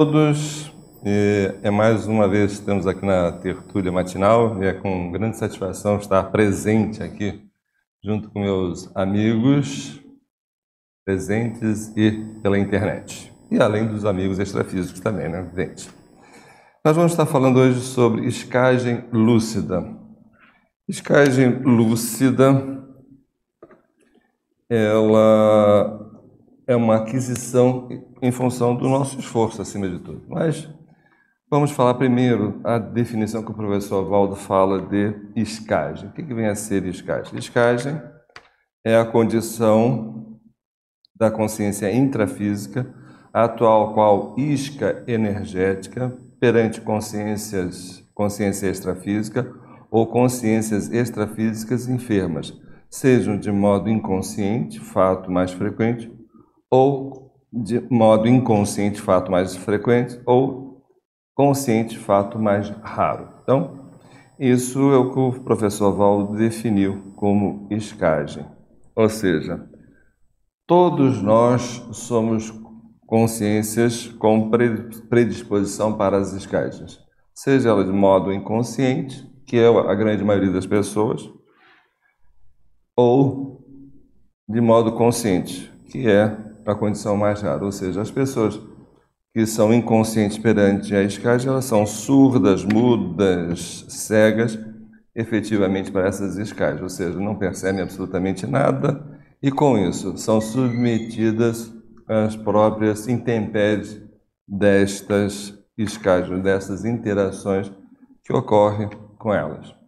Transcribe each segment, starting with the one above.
todos. É mais uma vez estamos aqui na tertúlia matinal e é com grande satisfação estar presente aqui junto com meus amigos presentes e pela internet. E além dos amigos extrafísicos também, né, gente? Nós vamos estar falando hoje sobre escagem lúcida. Escagem lúcida, ela é uma aquisição em função do nosso esforço, acima de tudo. Mas vamos falar primeiro a definição que o professor Valdo fala de escagem. O que, vem a ser escagem? Escagem é a condição da consciência intrafísica, atual qual isca energética perante consciências, consciência extrafísica ou consciências extrafísicas enfermas, sejam de modo inconsciente, fato mais frequente, ou de modo inconsciente, fato mais frequente, ou consciente, fato mais raro. Então, isso é o que o professor Valdo definiu como escagem. Ou seja, todos nós somos consciências com predisposição para as escagens, seja ela de modo inconsciente, que é a grande maioria das pessoas, ou de modo consciente, que é a condição mais rara, ou seja, as pessoas que são inconscientes perante a escagem, elas são surdas, mudas, cegas, efetivamente para essas escagens, ou seja, não percebem absolutamente nada e com isso são submetidas às próprias intempéries destas escagens, dessas interações que ocorrem com elas.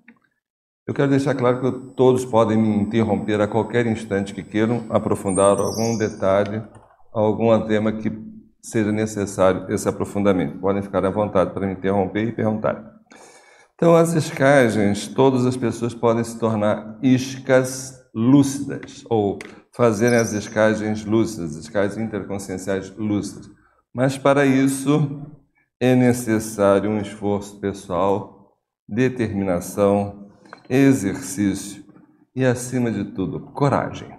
Eu quero deixar claro que todos podem me interromper a qualquer instante que queiram aprofundar algum detalhe, algum tema que seja necessário esse aprofundamento. Podem ficar à vontade para me interromper e perguntar. Então, as escagens, todas as pessoas podem se tornar iscas lúcidas, ou fazerem as escagens lúcidas, escagens interconscienciais lúcidas. Mas para isso é necessário um esforço pessoal, determinação, exercício e, acima de tudo, coragem.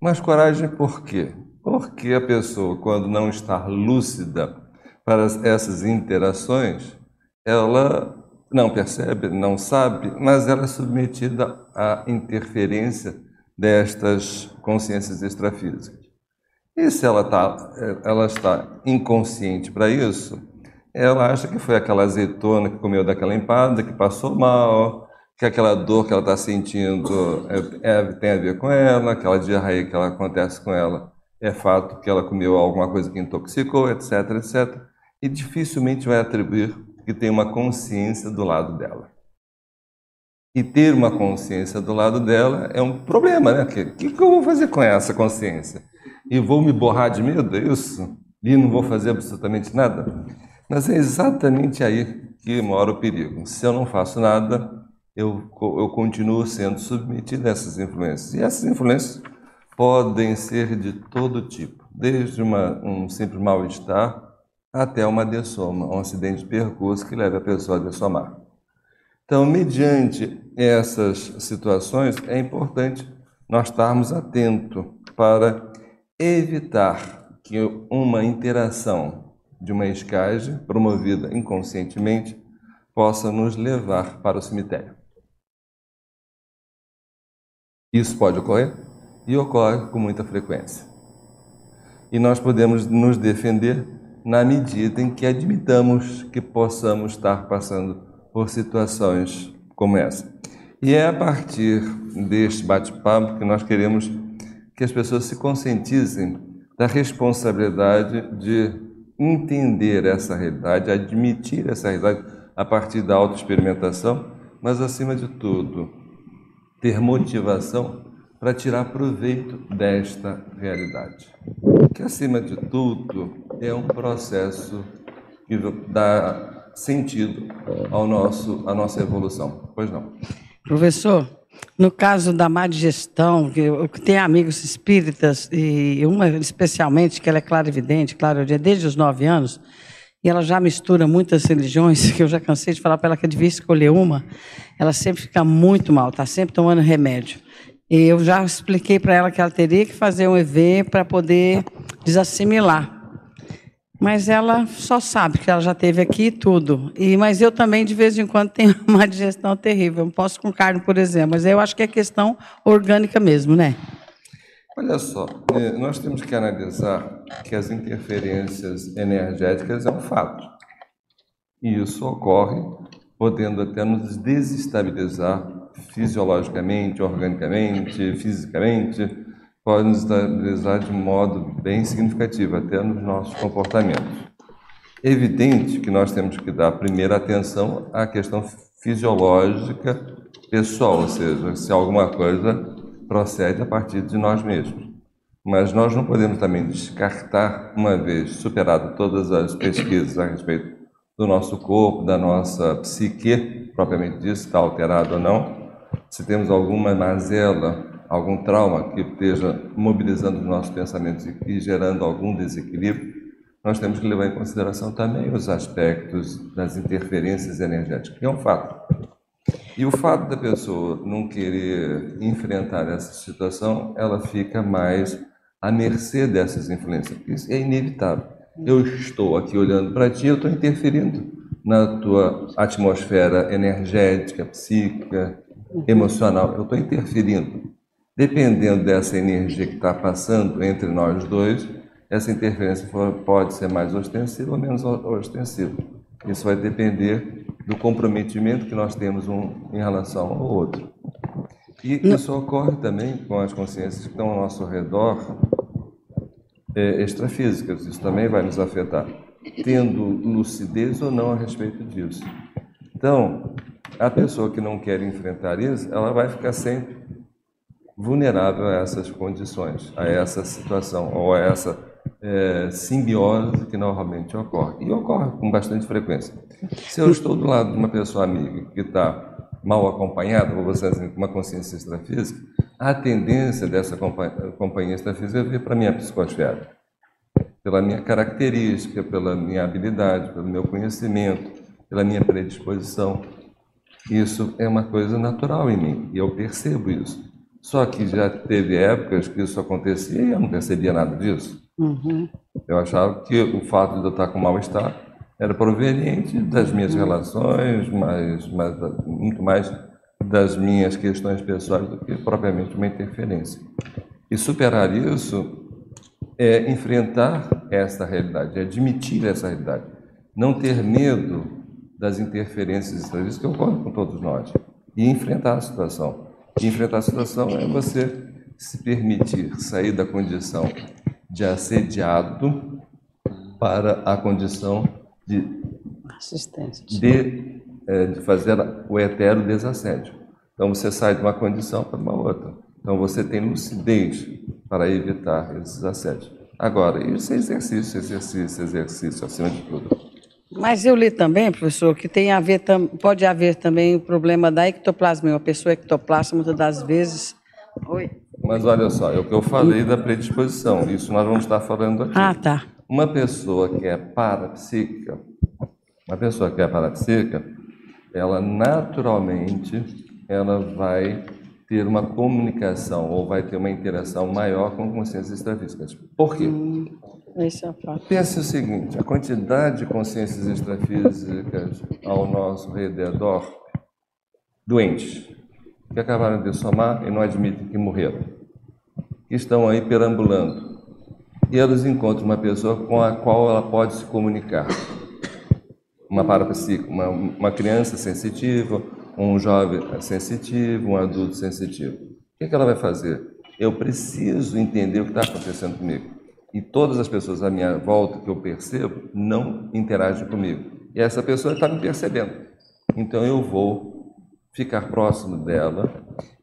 Mas coragem por quê? Porque a pessoa, quando não está lúcida para essas interações, ela não percebe, não sabe, mas ela é submetida à interferência destas consciências extrafísicas. E se ela, tá, ela está inconsciente para isso, ela acha que foi aquela azeitona que comeu daquela empada, que passou mal, que aquela dor que ela está sentindo é, é, tem a ver com ela, aquela diarreia que ela acontece com ela é fato que ela comeu alguma coisa que intoxicou, etc, etc. E dificilmente vai atribuir que tem uma consciência do lado dela. E ter uma consciência do lado dela é um problema, né? O que, que, que eu vou fazer com essa consciência? E vou me borrar de medo, é isso? E não vou fazer absolutamente nada? Mas é exatamente aí que mora o perigo. Se eu não faço nada, eu, eu continuo sendo submetido a essas influências. E essas influências podem ser de todo tipo, desde uma, um simples mal-estar até uma dessoma, um acidente de percurso que leva a pessoa a dessomar. Então, mediante essas situações, é importante nós estarmos atentos para evitar que uma interação de uma escagem promovida inconscientemente possa nos levar para o cemitério. Isso pode ocorrer e ocorre com muita frequência. E nós podemos nos defender na medida em que admitamos que possamos estar passando por situações como essa. E é a partir deste bate-papo que nós queremos que as pessoas se conscientizem da responsabilidade de entender essa realidade, admitir essa realidade a partir da autoexperimentação, mas acima de tudo, ter motivação para tirar proveito desta realidade. Que, acima de tudo, é um processo que dá sentido ao nosso, à nossa evolução. Pois não. Professor, no caso da má digestão, eu tenho amigos espíritas, e uma especialmente, que ela é clarividente, claro, desde os nove anos, e ela já mistura muitas religiões, que eu já cansei de falar para ela que devia escolher uma, ela sempre fica muito mal, está sempre tomando remédio. E eu já expliquei para ela que ela teria que fazer um EV para poder desassimilar. Mas ela só sabe que ela já teve aqui tudo. E, mas eu também, de vez em quando, tenho uma digestão terrível. Não posso com carne, por exemplo. Mas eu acho que é questão orgânica mesmo, né? Olha só, é, nós temos que analisar que as interferências energéticas é um fato. E isso ocorre podendo até nos desestabilizar fisiologicamente, organicamente, fisicamente, pode nos estabilizar de modo bem significativo, até nos nossos comportamentos. É evidente que nós temos que dar primeira atenção à questão fisiológica pessoal, ou seja, se alguma coisa procede a partir de nós mesmos. Mas nós não podemos também descartar, uma vez superado todas as pesquisas a respeito do nosso corpo, da nossa psique, propriamente dito, está alterado ou não, se temos alguma mazela, algum trauma que esteja mobilizando os nossos pensamentos e gerando algum desequilíbrio, nós temos que levar em consideração também os aspectos das interferências energéticas, que é um fato. E o fato da pessoa não querer enfrentar essa situação, ela fica mais à mercê dessas influências. Isso é inevitável. Eu estou aqui olhando para ti, eu estou interferindo na tua atmosfera energética, psíquica, emocional. Eu estou interferindo. Dependendo dessa energia que está passando entre nós dois, essa interferência pode ser mais ostensiva ou menos ostensiva. Isso vai depender do comprometimento que nós temos um em relação ao outro. E isso ocorre também com as consciências que estão ao nosso redor, é, extrafísicas. Isso também vai nos afetar, tendo lucidez ou não a respeito disso. Então, a pessoa que não quer enfrentar isso, ela vai ficar sempre vulnerável a essas condições, a essa situação ou a essa é, simbiose que normalmente ocorre. E ocorre com bastante frequência. Se eu estou do lado de uma pessoa amiga que está mal acompanhada, ou você dizer, com uma consciência extrafísica, a tendência dessa companhia extrafísica é vir para a minha psicosfera. Pela minha característica, pela minha habilidade, pelo meu conhecimento, pela minha predisposição. Isso é uma coisa natural em mim e eu percebo isso. Só que já teve épocas que isso acontecia e eu não percebia nada disso. Uhum. Eu achava que o fato de eu estar com mal-estar era proveniente das minhas uhum. relações, mas, mas, muito mais das minhas questões pessoais do que propriamente uma interferência. E superar isso é enfrentar essa realidade, é admitir essa realidade, não ter medo das interferências estranhas que ocorrem com todos nós e enfrentar a situação. E enfrentar a situação é você se permitir sair da condição de assediado para a condição de assistência de, é, de fazer o etero desassédio. Então você sai de uma condição para uma outra. Então você tem lucidez para evitar esses assédios. Agora, isso é exercício, exercício, exercício, acima de tudo. Mas eu li também, professor, que tem a ver, pode haver também o problema da ectoplasmia. Uma pessoa ectoplasta, muitas das vezes. Oi. Mas olha só, é o que eu falei da predisposição. Isso nós vamos estar falando aqui. Ah, tá. Uma pessoa que é parapsíquica, uma pessoa que é parapsíquica, ela naturalmente ela vai ter uma comunicação ou vai ter uma interação maior com consciências extrafísicas. Por quê? Hum, é. Pense o seguinte, a quantidade de consciências extrafísicas ao nosso redor, doentes, que acabaram de somar e não admitem que morreram, que estão aí perambulando, e eles encontram uma pessoa com a qual ela pode se comunicar. Uma parapsíquica, uma, uma criança sensitiva, um jovem sensitivo, um adulto sensitivo. O que, é que ela vai fazer? Eu preciso entender o que está acontecendo comigo. E todas as pessoas à minha volta que eu percebo não interagem comigo. E essa pessoa está me percebendo. Então eu vou ficar próximo dela,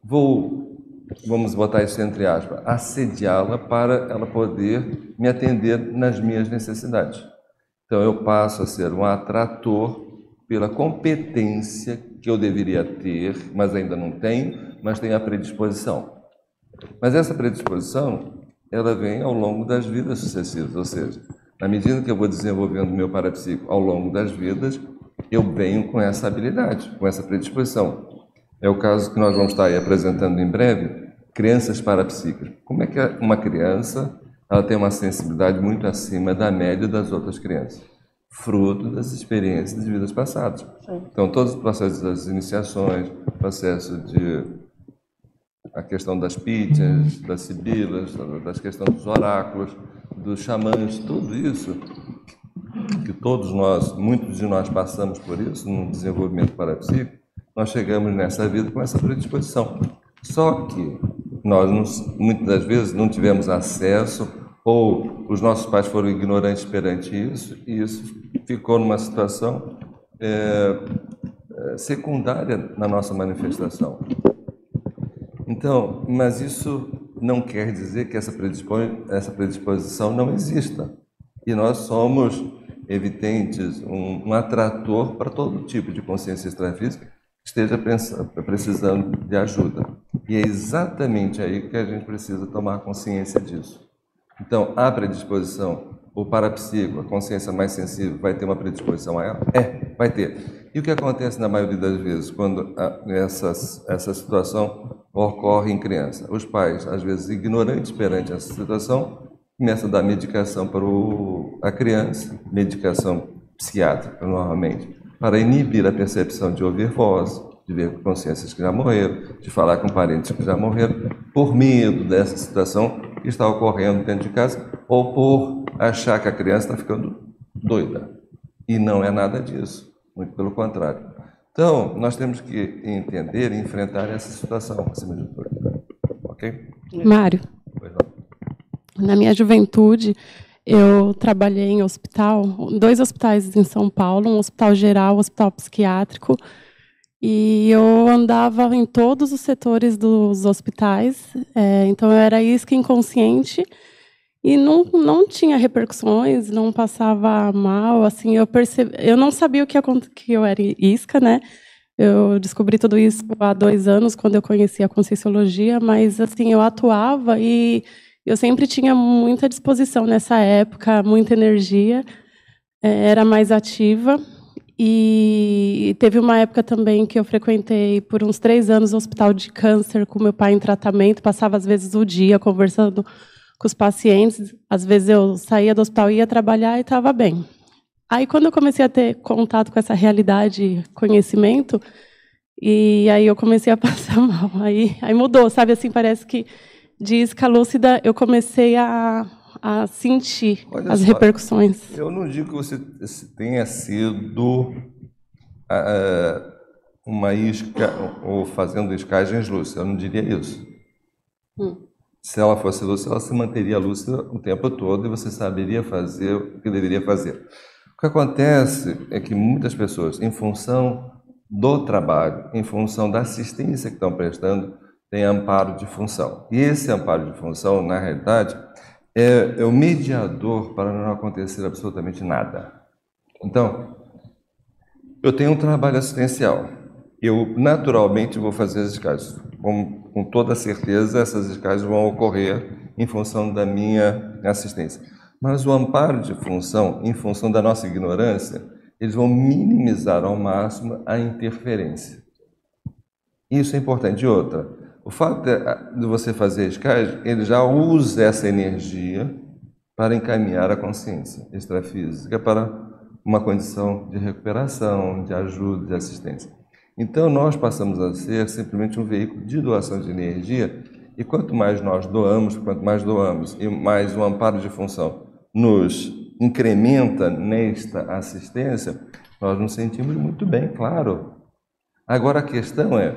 vou vamos botar isso entre aspas, assediá-la para ela poder me atender nas minhas necessidades. Então eu passo a ser um atrator pela competência que eu deveria ter, mas ainda não tenho, mas tenho a predisposição. Mas essa predisposição, ela vem ao longo das vidas sucessivas, ou seja, na medida que eu vou desenvolvendo meu parapsíquico ao longo das vidas, eu venho com essa habilidade, com essa predisposição. É o caso que nós vamos estar aí apresentando em breve, crianças parapsíquicas. Como é que uma criança, ela tem uma sensibilidade muito acima da média das outras crianças, fruto das experiências de vidas passadas. Então, todos os processos das iniciações, processo de a questão das pitas, das sibilas, das questões dos oráculos, dos xamãs, tudo isso que todos nós, muitos de nós passamos por isso no desenvolvimento parapsíquico, nós chegamos nessa vida com essa predisposição. Só que nós, muitas das vezes, não tivemos acesso ou os nossos pais foram ignorantes perante isso e isso ficou numa situação é, secundária na nossa manifestação. Então, mas isso não quer dizer que essa, predisposição não exista. E nós somos evidentes, um, um atrator para todo tipo de consciência extrafísica que esteja precisando de ajuda. E é exatamente aí que a gente precisa tomar consciência disso. Então, a predisposição, o parapsíquico, a consciência mais sensível, vai ter uma predisposição a ela? É, vai ter. E o que acontece na maioria das vezes quando essa, essa situação ocorre em criança? Os pais, às vezes ignorantes perante essa situação, começa a dar medicação para o, a criança, medicação psiquiátrica normalmente, para inibir a percepção de ouvir voz, de ver consciências que já morreram, de falar com parentes que já morreram, por medo dessa situação que está ocorrendo dentro de casa, ou por achar que a criança está ficando doida. E não é nada disso, muito pelo contrário. Então, nós temos que entender e enfrentar essa situação, acima de tudo. Ok? Mário. Na minha juventude, eu trabalhei em hospital, dois hospitais em São Paulo, um hospital geral, um hospital psiquiátrico, e eu andava em todos os setores dos hospitais, é, então eu era isca inconsciente e não, não tinha repercussões, não passava mal, assim, eu percebi, eu não sabia o que, que eu era isca, né? Eu descobri tudo isso há dois anos, quando eu conheci a Conscienciologia, mas, assim, eu atuava e eu sempre tinha muita disposição nessa época, muita energia, é, era mais ativa. E teve uma época também que eu frequentei por uns três anos o hospital de câncer com meu pai em tratamento, passava às vezes o dia conversando com os pacientes. Às vezes eu saía do hospital, ia trabalhar e estava bem. Aí quando eu comecei a ter contato com essa realidade, conhecimento, e aí eu comecei a passar mal. Aí, aí mudou, sabe assim, parece que de isca lúcida, eu comecei a, a sentir Olha as só, repercussões. Eu não digo que você tenha sido uh, uma isca ou fazendo iscagens lúcidas, eu não diria isso. Hum. Se ela fosse lúcida, ela se manteria lúcida o tempo todo e você saberia fazer o que deveria fazer. O que acontece é que muitas pessoas, em função do trabalho, em função da assistência que estão prestando, tem amparo de função. E esse amparo de função, na realidade, é, é o mediador para não acontecer absolutamente nada. Então, eu tenho um trabalho assistencial. Eu, naturalmente, vou fazer as escalas. Com, com toda certeza, essas escalas vão ocorrer em função da minha assistência. Mas o amparo de função, em função da nossa ignorância, eles vão minimizar ao máximo a interferência. Isso é importante. E outra, o fato de, você fazer escagem, ele já usa essa energia para encaminhar a consciência extrafísica para uma condição de recuperação, de ajuda, de assistência. Então, nós passamos a ser simplesmente um veículo de doação de energia, e quanto mais nós doamos, quanto mais doamos, e mais o amparo de função nos incrementa nesta assistência, nós nos sentimos muito bem, claro. Agora a questão é: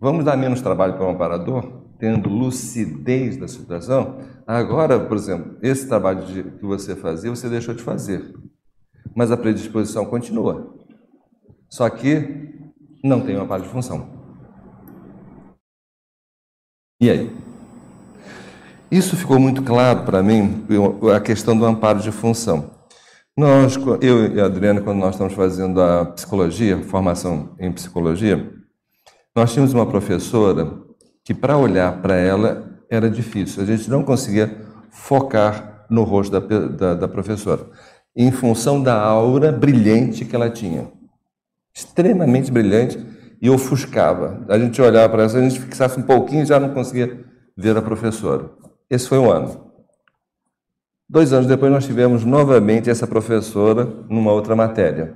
Vamos dar menos trabalho para o amparador, tendo lucidez da situação? Agora, por exemplo, esse trabalho de, que você fazia, você deixou de fazer. Mas a predisposição continua. Só que não tem uma parte de função. E aí? Isso ficou muito claro para mim, a questão do amparo de função. Nós, eu e a Adriana, quando nós estamos fazendo a psicologia, formação em psicologia, nós tínhamos uma professora que, para olhar para ela, era difícil. A gente não conseguia focar no rosto da, da, da professora, em função da aura brilhante que ela tinha. Extremamente brilhante e ofuscava. A gente olhava para ela, a gente fixasse um pouquinho já não conseguia ver a professora. Esse foi um ano. Dois anos depois, nós tivemos novamente essa professora numa outra matéria.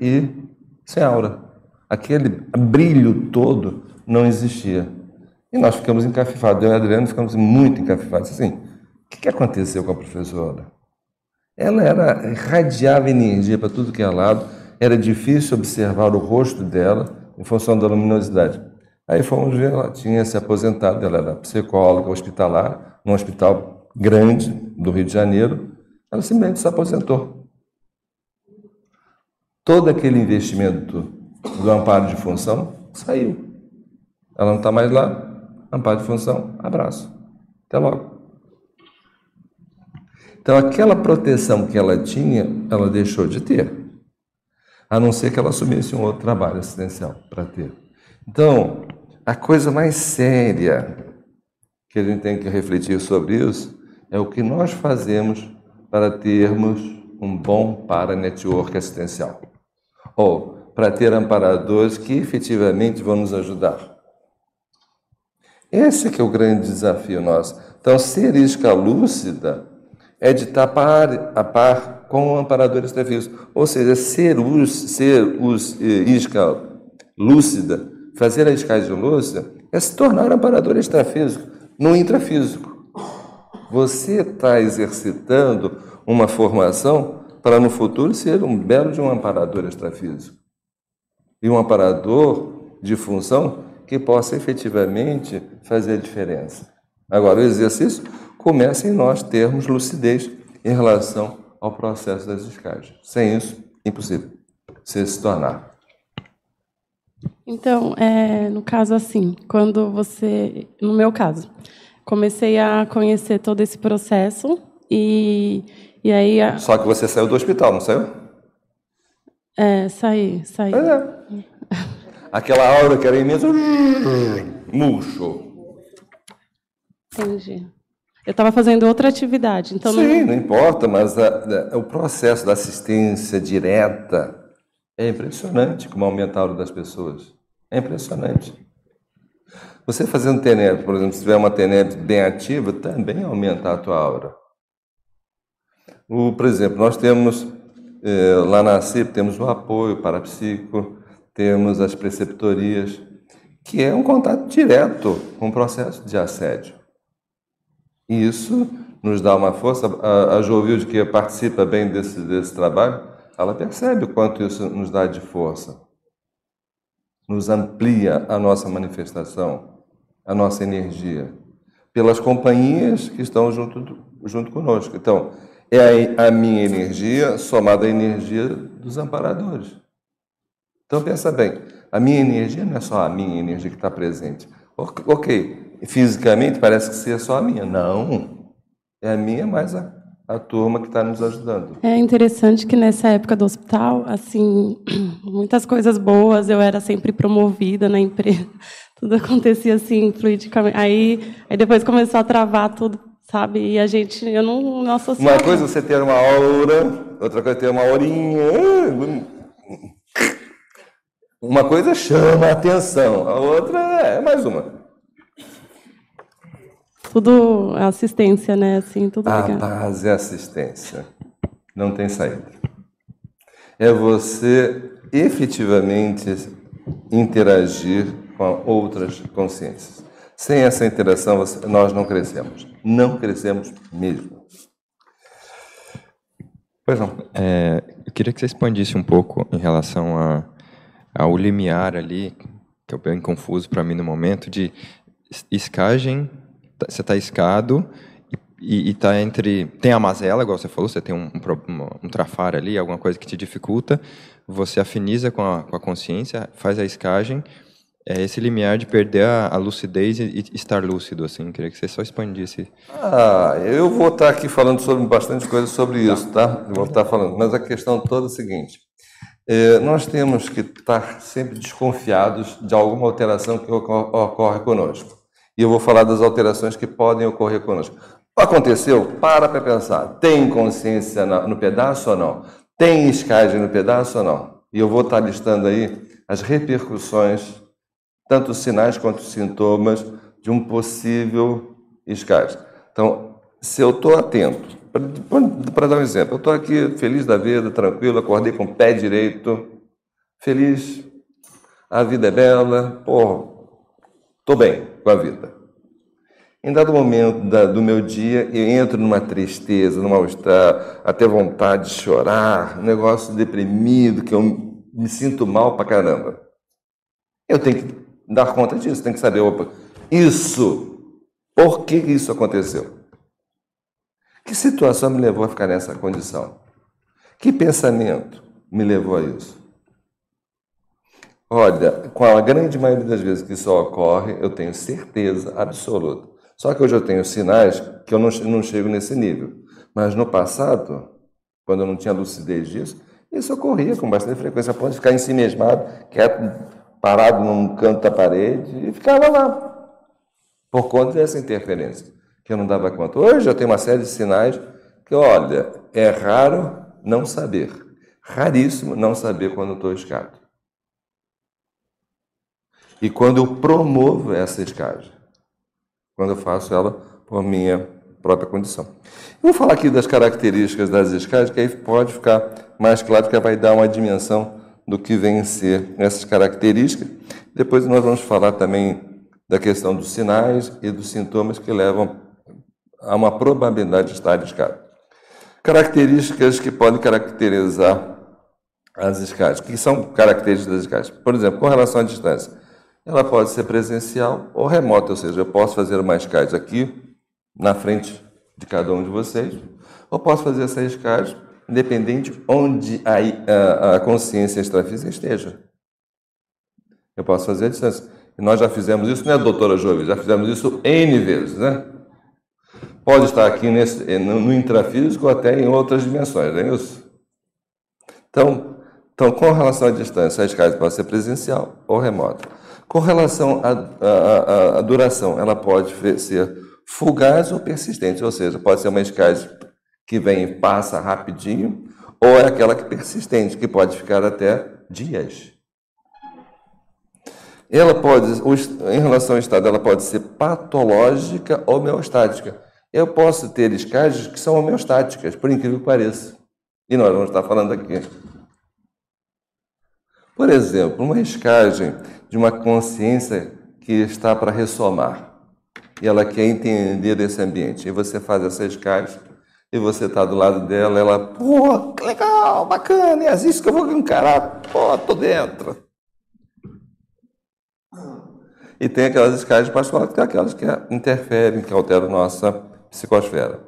E sem aura. Aquele brilho todo não existia. E nós ficamos encafifados. Eu e a Adriana ficamos muito encafifados. Assim, o que aconteceu com a professora? Ela era irradiava energia para tudo que é lado. Era difícil observar o rosto dela em função da luminosidade. Aí fomos ver, ela tinha se aposentado, ela era psicóloga hospitalar, num hospital grande do Rio de Janeiro. Ela simplesmente se aposentou. Todo aquele investimento do amparo de função saiu. Ela não está mais lá, amparo de função, abraço. Até logo. Então, aquela proteção que ela tinha, ela deixou de ter. A não ser que ela assumisse um outro trabalho assistencial para ter. Então, a coisa mais séria que a gente tem que refletir sobre isso é o que nós fazemos para termos um bom para-network assistencial. Ou para ter amparadores que efetivamente vão nos ajudar. Esse que é o grande desafio nosso. Então, ser isca lúcida é de estar a par com o amparador extrafísico. Ou seja, ser, os, ser os, eh, isca lúcida, fazer a escagem lúcida, é se tornar amparador extrafísico, no intrafísico. Você está exercitando uma formação para no futuro ser um belo de um amparador extrafísico. E um amparador de função que possa efetivamente fazer a diferença. Agora, o exercício começa em nós termos lucidez em relação ao processo das descargas. Sem isso, impossível você se tornar. Então, é, no caso assim, quando você, no meu caso, comecei a conhecer todo esse processo e, e aí... A... Só que você saiu do hospital, não saiu? É, saí, saí. É. Aquela aura que era imensa, murcho. Entendi. Eu estava fazendo outra atividade, então. Sim, não, não importa, mas a, a, o processo da assistência direta é impressionante como aumenta a aura das pessoas. É impressionante. Você fazendo TENEP, por exemplo, se tiver uma TENEP bem ativa, também aumenta a tua aura. O, por exemplo, nós temos eh, lá na CIP temos o apoio parapsíquico, temos as preceptorias, que é um contato direto com o processo de assédio. E isso nos dá uma força. A, a Jovilde, que participa bem desse, desse trabalho, ela percebe o quanto isso nos dá de força. Nos amplia a nossa manifestação, a nossa energia, pelas companhias que estão junto, junto conosco. Então, é a, a minha energia somada à energia dos amparadores. Então pensa bem, a minha energia não é só a minha energia que está presente. Ok, fisicamente parece que ser só a minha. Não, é a minha mais a, a turma que está nos ajudando. É interessante que nessa época do hospital, assim, muitas coisas boas, eu era sempre promovida na empresa, tudo acontecia assim, fluidicamente. Aí, aí depois começou a travar tudo, sabe? E a gente, eu não, não. Uma coisa é você ter uma aura, outra coisa é ter uma aurinha. Uma coisa chama a atenção, a outra é mais uma. Tudo assistência, né? Assim, tudo a ligado. base é assistência. Não tem saída. É você efetivamente interagir com outras consciências. Sem essa interação, nós não crescemos. Não crescemos mesmo. Pois não. É, eu queria que você expandisse um pouco em relação a ao limiar ali, que é bem confuso para mim no momento, de escagem, você está escado e está entre. Tem a mazela, igual você falou, você tem um, um, um, trafar ali, alguma coisa que te dificulta, você afiniza com a, com a consciência, faz a escagem. É esse limiar de perder a, a lucidez e, e, estar lúcido, assim. Queria que você só expandisse. Ah, eu vou estar aqui falando sobre bastante coisa sobre isso, tá? Eu vou estar falando, mas a questão toda é a seguinte: é, nós temos que estar sempre desconfiados de alguma alteração que ocorre conosco. E eu vou falar das alterações que podem ocorrer conosco. Aconteceu? Para para pensar. Tem consciência no pedaço ou não? Tem escagem no pedaço ou não? E eu vou estar listando aí as repercussões, tanto sinais quanto sintomas, de um possível escagem. Então, se eu estou atento, para dar um exemplo, eu estou aqui feliz da vida, tranquilo, acordei com o pé direito, feliz, a vida é bela, pô, estou bem com a vida. Em dado momento da, do meu dia, eu entro numa tristeza, num mal-estar, até vontade de chorar, um negócio deprimido, que eu me sinto mal pra caramba. Eu tenho que dar conta disso, tenho que saber, opa, isso, por que isso aconteceu? Que situação me levou a ficar nessa condição? Que pensamento me levou a isso? Olha, com a grande maioria das vezes que isso ocorre, eu tenho certeza absoluta. Só que hoje eu tenho sinais que eu não, não chego nesse nível. Mas no passado, quando eu não tinha lucidez disso, isso ocorria com bastante frequência, a ponto de ficar em si mesmado, quieto, parado num canto da parede, e ficava lá, por conta dessa interferência que eu não dava conta. Hoje eu tenho uma série de sinais que, olha, é raro não saber. Raríssimo não saber quando estou escado. E quando eu promovo essa escagem, quando eu faço ela por minha própria condição. vou falar aqui das características das escagens, que aí pode ficar mais claro que vai dar uma dimensão do que vem a ser essas características. Depois nós vamos falar também da questão dos sinais e dos sintomas que levam há uma probabilidade de estar escada. Características que podem caracterizar as escadas. O que são características das escadas? Por exemplo, com relação à distância. Ela pode ser presencial ou remota, ou seja, eu posso fazer uma escada aqui, na frente de cada um de vocês, ou posso fazer essa escada independente onde a, a, a consciência extrafísica esteja. Eu posso fazer a distância. E nós já fizemos isso, né, doutora Jovem? Já fizemos isso N vezes, né? Pode estar aqui nesse, eh, no intrafísico ou até em outras dimensões, não é isso? Então, então com relação à distância, a escada pode ser presencial ou remota. Com relação à, duração, ela pode ser fugaz ou persistente, ou seja, pode ser uma escada que vem e passa rapidinho, ou é aquela que persistente, que pode ficar até dias. Ela pode, em relação ao estado, ela pode ser patológica ou homeostática eu posso ter escagens que são homeostáticas, por incrível que pareça. E nós vamos estar falando aqui. Por exemplo, uma escagem de uma consciência que está para ressomar. E ela quer entender esse ambiente. E você faz essa escagem e você está do lado dela, ela, pô, legal, bacana, é isso que eu vou encarar, pô, tô dentro. E tem aquelas escagens particulares, que é aquelas que interferem, que alteram nossa psicosfera.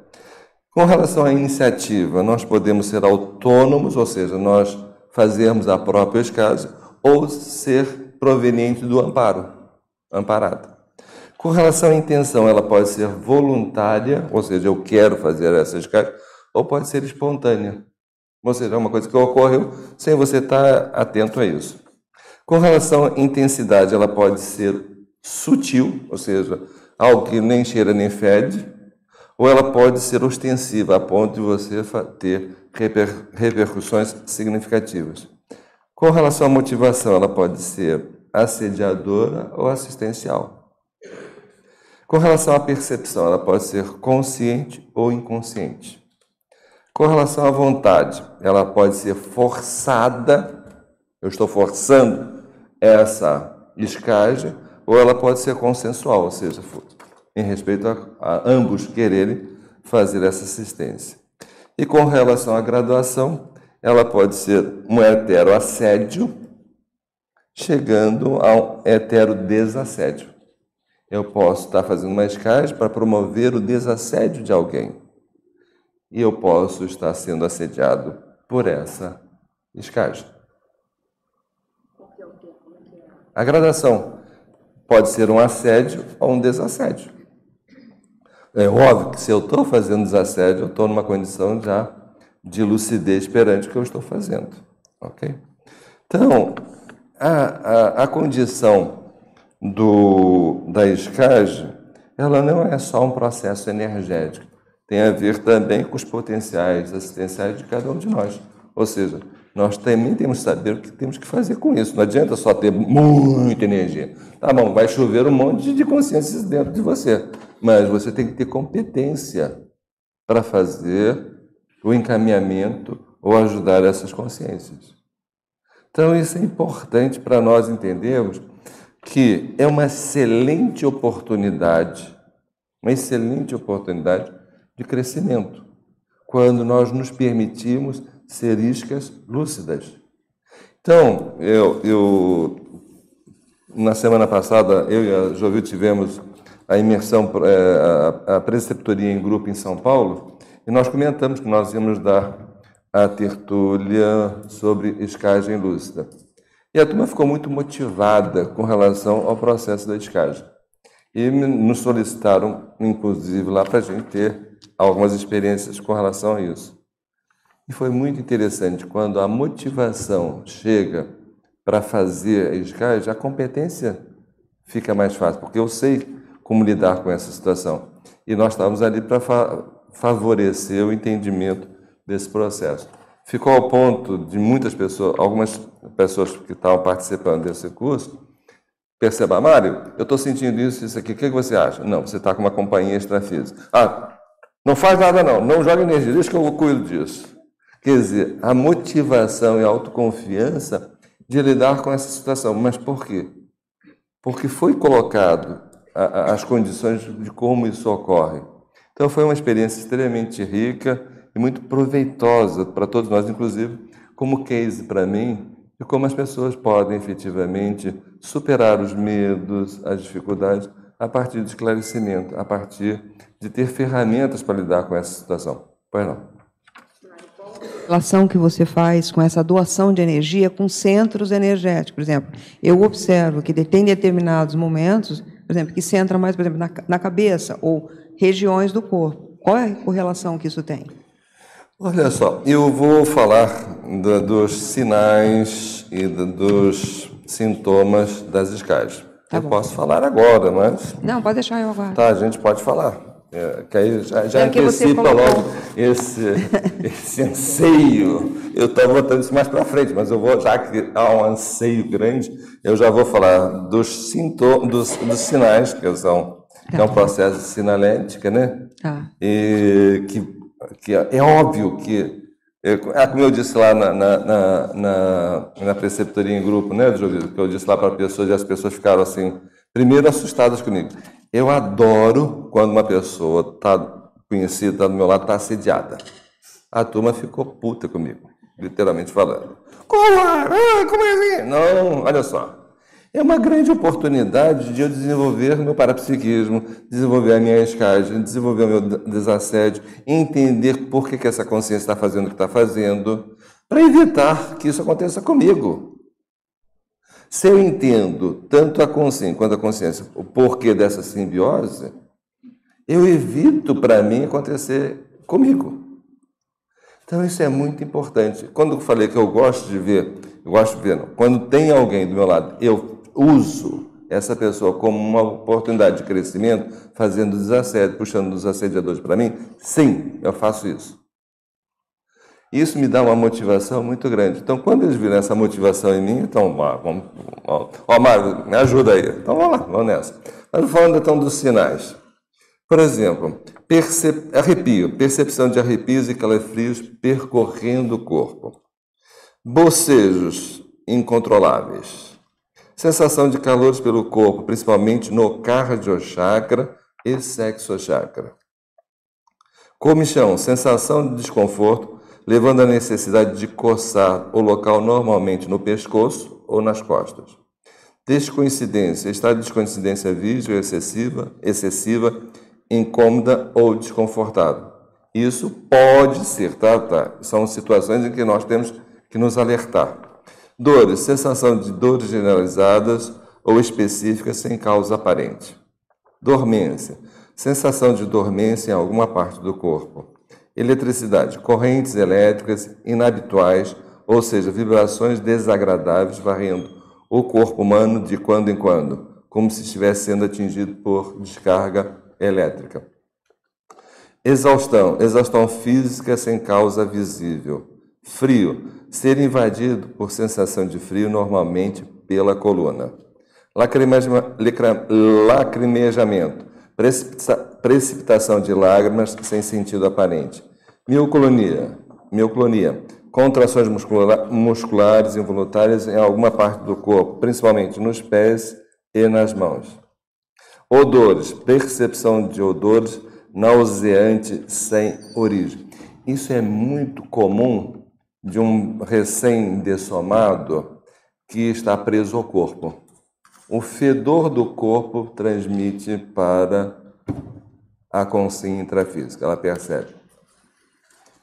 Com relação à iniciativa, nós podemos ser autônomos, ou seja, nós fazermos a própria escase, ou ser proveniente do amparo, amparado. Com relação à intenção, ela pode ser voluntária, ou seja, eu quero fazer essa escase, ou pode ser espontânea, ou seja, é uma coisa que ocorreu sem você estar atento a isso. Com relação à intensidade, ela pode ser sutil, ou seja, algo que nem cheira nem fede, ou ela pode ser ostensiva, a ponto de você ter reper, repercussões significativas. Com relação à motivação, ela pode ser assediadora ou assistencial. Com relação à percepção, ela pode ser consciente ou inconsciente. Com relação à vontade, ela pode ser forçada, eu estou forçando essa escagem, ou ela pode ser consensual, ou seja, em respeito a, a ambos quererem fazer essa assistência. E com relação à graduação, ela pode ser um heteroassédio, chegando a um heterodesassédio. Eu posso estar fazendo uma escagem para promover o desassédio de alguém. E eu posso estar sendo assediado por essa escagem. A gradação pode ser um assédio ou um desassédio. É óbvio que se eu estou fazendo desassédio, eu estou numa condição já de lucidez perante o que eu estou fazendo. Ok? Então, a, a, a condição do, da escagem, ela não é só um processo energético, tem a ver também com os potenciais assistenciais de cada um de nós. Ou seja, nós também temos que saber o que temos que fazer com isso. Não adianta só ter muita energia. Tá bom, vai chover um monte de consciências dentro de você mas você tem que ter competência para fazer o encaminhamento ou ajudar essas consciências. Então, isso é importante para nós entendermos que é uma excelente oportunidade, uma excelente oportunidade de crescimento, quando nós nos permitimos ser iscas lúcidas. Então, eu, eu na semana passada, eu e a Jovil tivemos a imersão, é, a, a preceptoria em grupo em São Paulo, e nós comentamos que nós íamos dar a tertúlia sobre escagem lúcida. E a turma ficou muito motivada com relação ao processo da escagem. E nos solicitaram, inclusive, lá para a gente ter algumas experiências com relação a isso. E foi muito interessante quando a motivação chega para fazer a escagem, a competência fica mais fácil, porque eu sei como lidar com essa situação. E nós estávamos ali para fa favorecer o entendimento desse processo. Ficou ao ponto de muitas pessoas, algumas pessoas que estavam participando desse curso, perceber, Mário, eu estou sentindo isso, isso aqui, o que você acha? Não, você está com uma companhia extrafísica. Ah, não faz nada não, não joga energia, deixa que eu cuido disso. Quer dizer, a motivação e a autoconfiança de lidar com essa situação. Mas por quê? Porque foi colocado as condições de como isso ocorre. Então foi uma experiência extremamente rica e muito proveitosa para todos nós, inclusive como case para mim de como as pessoas podem efetivamente superar os medos, as dificuldades a partir do esclarecimento, a partir de ter ferramentas para lidar com essa situação. Pois não relação que você faz com essa doação de energia com centros energéticos. Por exemplo, eu observo que tem determinados momentos, por exemplo, que centra mais, por exemplo, na, na cabeça ou regiões do corpo. Qual é a correlação que isso tem? Olha só, eu vou falar do, dos sinais e do, dos sintomas das escadas. Tá eu bom. posso falar agora, mas. Não, pode deixar eu agora. Tá, a gente pode falar. É, que aí já, já é antecipa logo esse, esse anseio. Eu estou botando isso mais para frente, mas eu vou, já que há um anseio grande, eu já vou falar dos sintomas, dos, dos sinais, que são tá. que é um processo de sinalética, né? Tá. E que, que é óbvio que, é, como eu disse lá na, na, na, na preceptoria em grupo, né, que eu disse lá para as pessoas, e as pessoas ficaram assim, primeiro assustadas comigo. Eu adoro quando uma pessoa tá conhecida, está do meu lado, está assediada. A turma ficou puta comigo, literalmente falando. Como, ah, como é assim? Não, olha só. É uma grande oportunidade de eu desenvolver meu parapsiquismo, desenvolver a minha escagem, desenvolver o meu desassédio, entender por que, que essa consciência está fazendo o que está fazendo, para evitar que isso aconteça comigo. Se eu entendo tanto a consciência quanto a consciência o porquê dessa simbiose, eu evito para mim acontecer comigo. Então isso é muito importante. Quando eu falei que eu gosto de ver, eu gosto de ver, não. quando tem alguém do meu lado, eu uso essa pessoa como uma oportunidade de crescimento, fazendo desassédio, puxando os assediadores para mim, sim, eu faço isso. Isso me dá uma motivação muito grande. Então, quando eles viram essa motivação em mim, então, ó, vamos, ó, ó Mário, me ajuda aí. Então, vamos lá, vamos nessa. Mas falando então dos sinais. Por exemplo, percep... arrepio, percepção de arrepios e calafrios percorrendo o corpo. Bocejos incontroláveis. Sensação de calores pelo corpo, principalmente no cardiochakra e sexochakra. Comichão, sensação de desconforto levando à necessidade de coçar o local normalmente no pescoço ou nas costas. Descoincidência, estado de descoincidência vígil excessiva, excessiva, incômoda ou desconfortável. Isso pode ser, tá, tá? São situações em que nós temos que nos alertar. Dores, sensação de dores generalizadas ou específicas sem causa aparente. Dormência, sensação de dormência em alguma parte do corpo. Eletricidade, correntes elétricas inabituais, ou seja, vibrações desagradáveis varrendo o corpo humano de quando em quando, como se estivesse sendo atingido por descarga elétrica. Exaustão, exaustão física sem causa visível. Frio, ser invadido por sensação de frio, normalmente pela coluna. Lacrimejamento, precipitação de lágrimas sem sentido aparente. Mioclonia, mioclonia, contrações muscula musculares involuntárias em alguma parte do corpo, principalmente nos pés e nas mãos. Odores, percepção de odores nauseante sem origem. Isso é muito comum de um recém-dessomado que está preso ao corpo. O fedor do corpo transmite para a consciência intrafísica, ela percebe.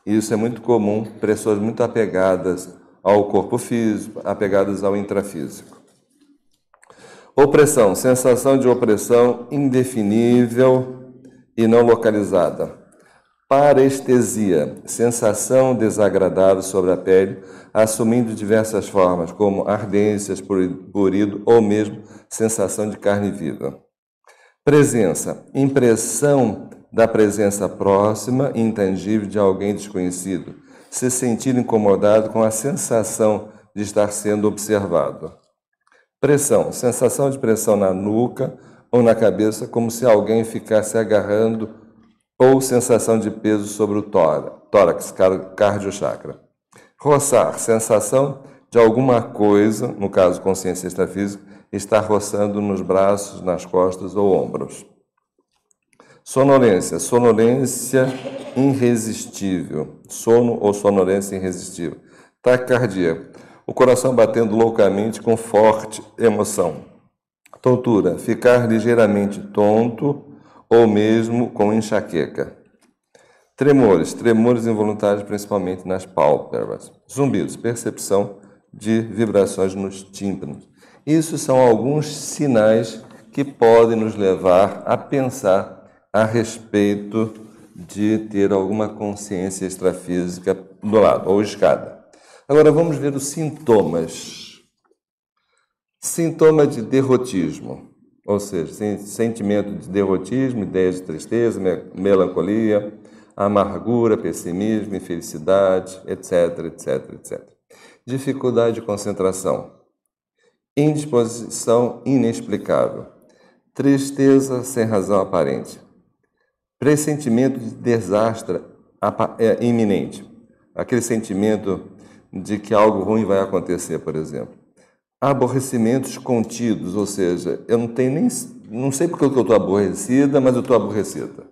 Isso é muito comum, pessoas muito apegadas ao corpo físico, apegadas ao intrafísico. Opressão, sensação de opressão indefinível e não localizada. Parestesia, sensação desagradável sobre a pele, assumindo diversas formas, como ardências, purido ou mesmo sensação de carne viva. Presença, impressão da presença próxima e intangível de alguém desconhecido, se sentir incomodado com a sensação de estar sendo observado. Pressão, sensação de pressão na nuca ou na cabeça, como se alguém ficasse agarrando, ou sensação de peso sobre o tórax, cardiochakra. Roçar, sensação de alguma coisa, no caso consciência extrafísica, estar roçando nos braços, nas costas ou ombros. Sonolência, sonolência irresistível, sono ou sonolência irresistível. Taquicardia, o coração batendo loucamente com forte emoção. Tontura, ficar ligeiramente tonto ou mesmo com enxaqueca. Tremores, tremores involuntários principalmente nas pálpebras. Zumbidos, percepção de vibrações nos tímpanos. Isso são alguns sinais que podem nos levar a pensar a respeito de ter alguma consciência extrafísica do lado, ou escada. Agora vamos ver os sintomas. Sintoma de derrotismo, ou seja, sentimento de derrotismo, ideia de tristeza, melancolia, amargura, pessimismo, infelicidade, etc, etc, etc. Dificuldade de concentração, indisposição inexplicável, tristeza sem razão aparente, pressentimento de desastre é iminente, aquele sentimento de que algo ruim vai acontecer, por exemplo. Aborrecimentos contidos, ou seja, eu não tenho nem não sei porque eu estou aborrecida, mas eu estou aborrecida.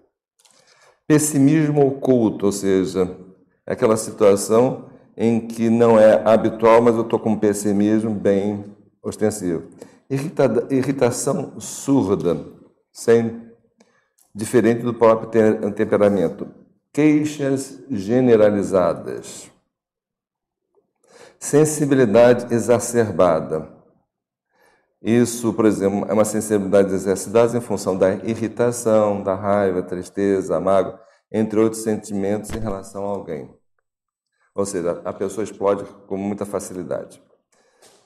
Pessimismo oculto, ou seja, aquela situação em que não é habitual, mas eu estou com um pessimismo bem ostensivo. Irrita, irritação surda, sem diferente do próprio temperamento. Queixas generalizadas. Sensibilidade exacerbada. Isso, por exemplo, é uma sensibilidade exercitada em função da irritação, da raiva, tristeza, mágoa, entre outros sentimentos em relação a alguém. Ou seja, a pessoa explode com muita facilidade.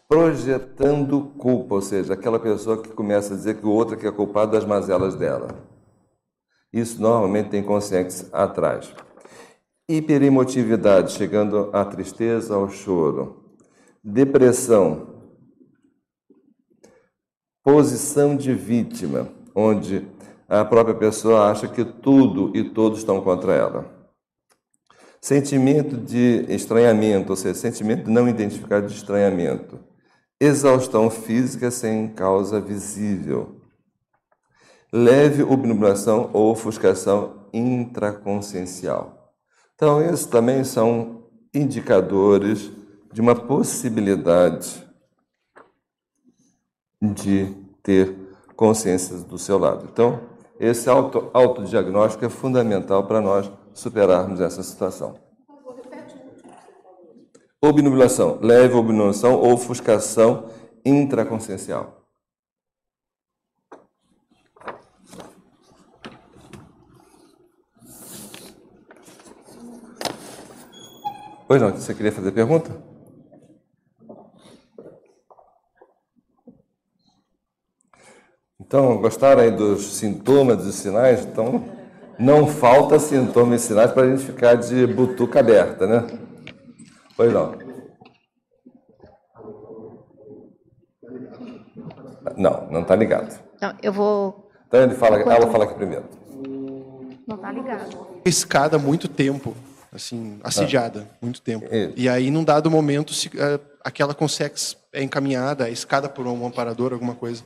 Projetando culpa, ou seja, aquela pessoa que começa a dizer que o outro é que é culpado das mazelas dela. Isso normalmente tem consciência atrás. Hiperemotividade, chegando à tristeza, ao choro. Depressão. Posição de vítima, onde a própria pessoa acha que tudo e todos estão contra ela. Sentimento de estranhamento, ou seja, sentimento não identificado de estranhamento. Exaustão física sem causa visível leve obnubilação ou ofuscação intraconsciencial. Então, esses também são indicadores de uma possibilidade de ter consciência do seu lado. Então, esse auto, autodiagnóstico é fundamental para nós superarmos essa situação. Obnubilação, leve obnubilação ou ofuscação intraconsciencial. Pois não, você queria fazer pergunta? Então, gostaram aí dos sintomas, dos sinais? Então, não falta sintomas e sinais para a gente ficar de butuca aberta, né? Pois não. Não, não está ligado. Não, eu vou. Então ele fala, ela fala aqui primeiro. Não tá ligado. Escada há muito tempo, assim, assediada, Ah. muito tempo. É. E aí, num dado momento, se, eh, aquela consex é encaminhada, é escada por um amparador, alguma coisa.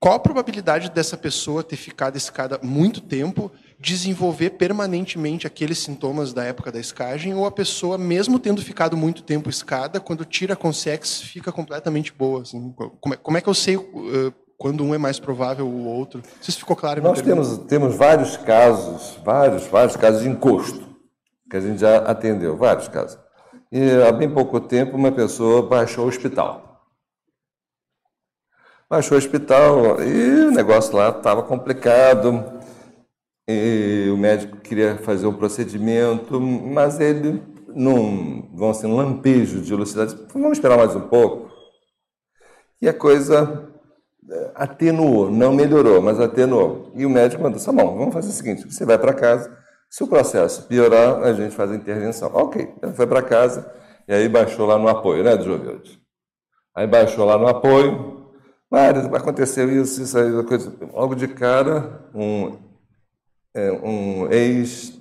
Qual a probabilidade dessa pessoa ter ficado escada muito tempo, desenvolver permanentemente aqueles sintomas da época da escagem, ou a pessoa, mesmo tendo ficado muito tempo escada, quando tira a consex, fica completamente boa? assim? como, é, como é que eu sei eh, quando um é mais provável ou o outro? Não sei se ficou claro. Nós temos, temos vários casos, vários, vários casos de encosto, que a gente já atendeu, vários casos. E há bem pouco tempo uma pessoa baixou o hospital. Baixou o hospital e o negócio lá estava complicado. E o médico queria fazer um procedimento, mas ele, num, vamos assim, um lampejo de lucidez, vamos esperar mais um pouco. E a coisa eh, atenuou, não melhorou, mas atenuou. E o médico mandou, bom, vamos fazer o seguinte, você vai para casa, se o processo piorar, a gente faz a intervenção. Ok, ele foi para casa e aí baixou lá no apoio, né, Jovilde? Aí baixou lá no apoio, Mário, aconteceu isso, isso aí, coisa. Logo de cara, um, é, um ex,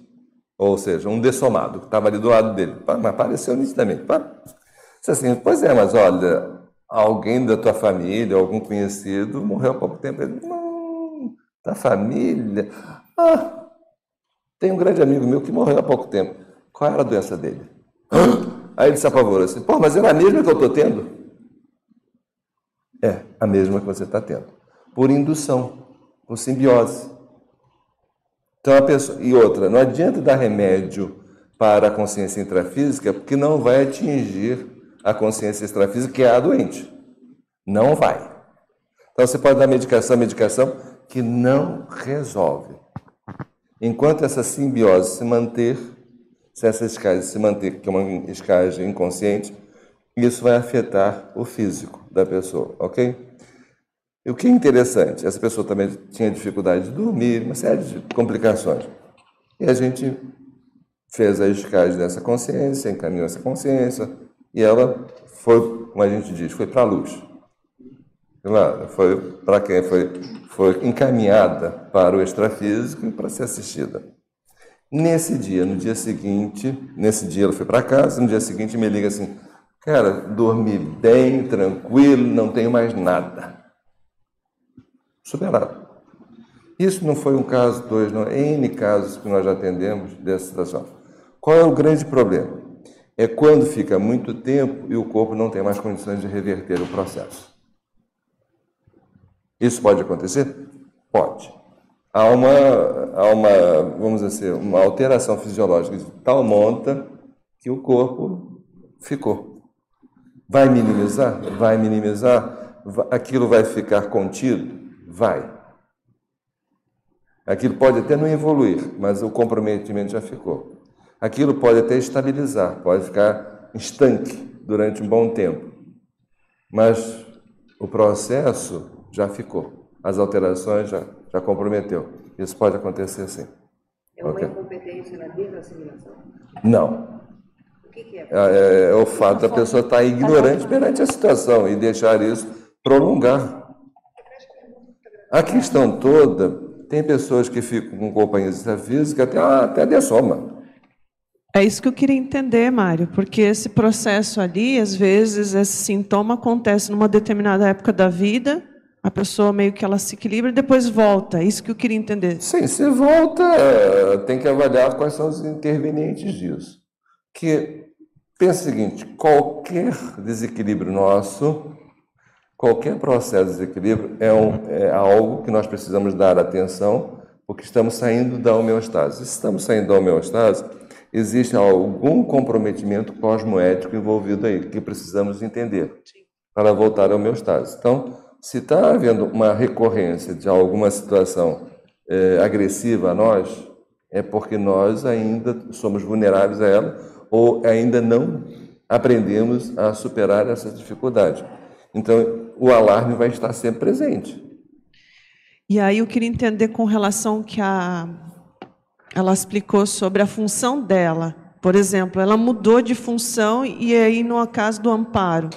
ou seja, um dessomado, que estava ali do lado dele, mas apareceu nitidamente. Disse assim, pois é, mas olha, alguém da tua família, algum conhecido, morreu há pouco tempo. Ele, não, da família? Ah, tem um grande amigo meu que morreu há pouco tempo. Qual era a doença dele? Aí ele se apavorou assim, pô, mas era a mesma que eu estou tendo? É, a mesma que você está tendo. Por indução, por simbiose. Então a pessoa. E outra, não adianta dar remédio para a consciência intrafísica, porque não vai atingir a consciência extrafísica, que é a doente. Não vai. Então você pode dar medicação, medicação, que não resolve. Enquanto essa simbiose se manter, se essa escagem se manter, que é uma escagem inconsciente, isso vai afetar o físico da pessoa, ok? E o que é interessante, essa pessoa também tinha dificuldade de dormir, uma série de complicações. E a gente fez a escagem dessa consciência, encaminhou essa consciência, e ela foi, como a gente diz, foi para a luz. Claro, foi para quem? Foi, foi encaminhada para o extrafísico para ser assistida. Nesse dia, no dia seguinte, nesse dia ela foi para casa, no dia seguinte me liga assim, cara, dormi bem, tranquilo, não tenho mais nada. Superado. Isso não foi um caso, dois, não, N casos que nós já atendemos dessa situação. Qual é o grande problema? É quando fica muito tempo e o corpo não tem mais condições de reverter o processo. Isso pode acontecer? Pode. Há uma, há uma, vamos dizer, assim, uma alteração fisiológica de tal monta que o corpo ficou. Vai minimizar? Vai minimizar? Aquilo vai ficar contido? Vai. Aquilo pode até não evoluir, mas o comprometimento já ficou. Aquilo pode até estabilizar, pode ficar estanque durante um bom tempo. Mas o processo já ficou. As alterações já, já comprometeu. Isso pode acontecer sim. É uma Ok? incompetência na desassimilação? Não. O que, que é? É, é o fato da pessoa estar ignorante perante a situação e deixar isso prolongar. A questão toda, tem pessoas que ficam com companhia física até, até dessoma. É isso que eu queria entender, Mário, porque esse processo ali, às vezes, esse sintoma acontece numa determinada época da vida, a pessoa meio que ela se equilibra e depois volta. É isso que eu queria entender. Sim, se volta, é, tem que avaliar quais são os intervenientes disso. Que pensa o seguinte: qualquer desequilíbrio nosso, qualquer processo de desequilíbrio é, um, é algo que nós precisamos dar atenção, porque estamos saindo da homeostase. Se estamos saindo da homeostase, existe algum comprometimento cosmoético envolvido aí, que precisamos entender para voltar à homeostase. Então, se está havendo uma recorrência de alguma situação eh, agressiva a nós, é porque nós ainda somos vulneráveis a ela ou ainda não aprendemos a superar essa dificuldade. Então, o alarme vai estar sempre presente. E aí eu queria entender com relação que a ela explicou sobre a função dela. Por exemplo, ela mudou de função e aí no caso do amparo.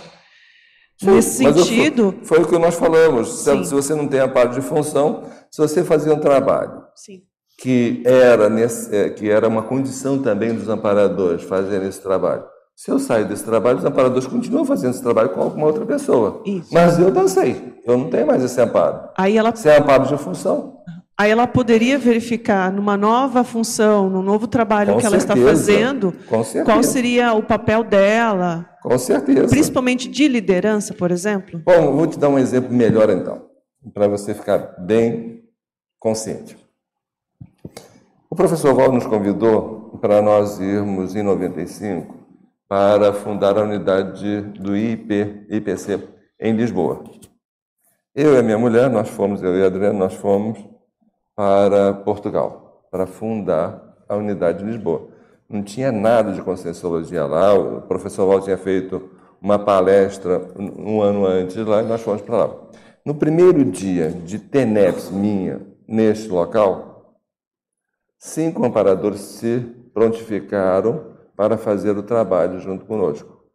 Nesse Mas eu- sentido, Foi, foi o que nós falamos. Se, Sim. se você não tem a parte de função, se você fazia um trabalho sim. que era, nesse, é, que era uma condição também dos amparadores fazerem esse trabalho. Se eu saio desse trabalho, os amparadores continuam fazendo esse trabalho com alguma outra pessoa. Isso. Mas eu dancei. Eu não tenho mais esse amparo. Aí ela, Esse é amparo de função. Aí ela poderia verificar numa nova função, num novo trabalho Com que ela está certeza. fazendo, certeza. qual seria o papel dela, Com certeza. principalmente de liderança, por exemplo? Bom, vou te dar um exemplo melhor então, para você ficar bem consciente. O professor Val nos convidou para nós irmos em 95 para fundar a unidade do IP, IPC em Lisboa. Eu e a minha mulher, nós fomos, eu e a Adriana, nós fomos para Portugal para fundar a unidade de Lisboa. Não tinha nada de conscienciologia lá, o professor Val tinha feito uma palestra um ano antes lá e nós fomos para lá. No primeiro dia de TENEPS minha neste local, cinco amparadores se prontificaram para fazer o trabalho junto conosco.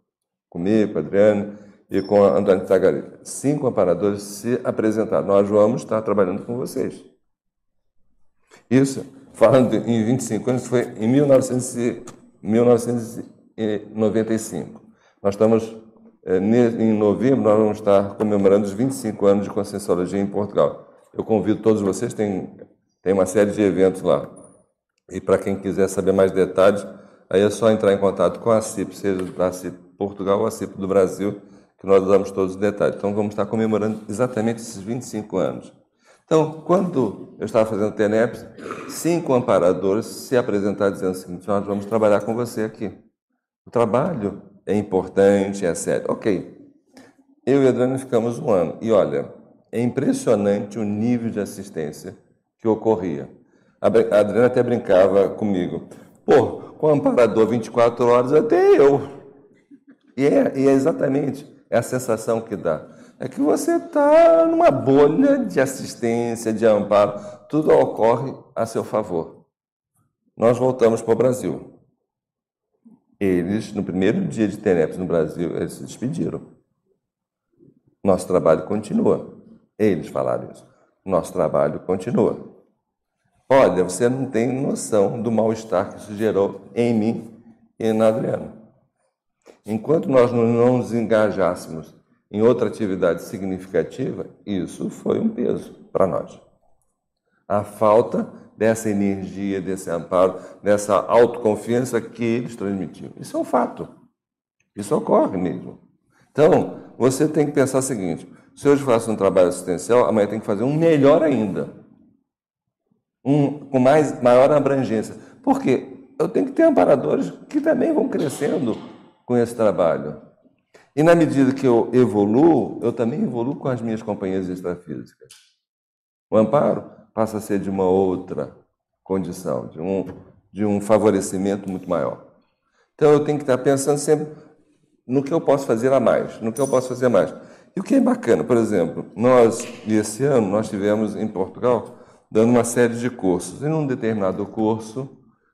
Comigo, com a Adriane e com a Antônio Tagarelli. Cinco amparadores se apresentaram. Nós vamos estar trabalhando com vocês. Isso, falando em 25 anos, foi em 1900 e- 1995. Nós estamos, eh, em novembro, nós vamos estar comemorando os 25 anos de Conscienciologia em Portugal. Eu convido todos vocês, tem, tem uma série de eventos lá. E para quem quiser saber mais detalhes, aí é só entrar em contato com a CIP, seja da CIP Portugal ou a CIP do Brasil, que nós damos todos os detalhes. Então vamos estar comemorando exatamente esses 25 anos. Então, quando eu estava fazendo TENEPS, cinco amparadores se apresentaram dizendo o seguinte: Nós vamos trabalhar com você aqui. O trabalho é importante, é sério. Ok. Eu e a Adriana ficamos um ano. E olha, é impressionante o nível de assistência que ocorria. A Adriana até brincava comigo. Pô, com o amparador 24 horas, até eu. E é, e é exatamente a sensação que dá. É que você está numa bolha de assistência, de amparo, tudo ocorre a seu favor. Nós voltamos para o Brasil. Eles, no primeiro dia de TENEPS no Brasil, eles se despediram. Nosso trabalho continua. Eles falaram isso. Nosso trabalho continua. Olha, você não tem noção do mal-estar que isso gerou em mim e na Adriana. Enquanto nós não não nos engajássemos em outra atividade significativa, isso foi um peso para nós. A falta dessa energia, desse amparo, dessa autoconfiança que eles transmitiam. Isso é um fato. Isso ocorre mesmo. Então, você tem que pensar o seguinte: se hoje faço um trabalho assistencial, amanhã tem que fazer um melhor ainda. Um, com mais, maior abrangência. Por quê? Eu tenho que ter amparadores que também vão crescendo com esse trabalho. E na medida que eu evoluo, eu também evoluo com as minhas companhias extrafísicas. O amparo passa a ser de uma outra condição, de um, de um favorecimento muito maior. Então eu tenho que estar pensando sempre no que eu posso fazer a mais, no que eu posso fazer mais. E o que é bacana, por exemplo, nós, esse ano, nós tivemos em Portugal dando uma série de cursos. Em um determinado curso,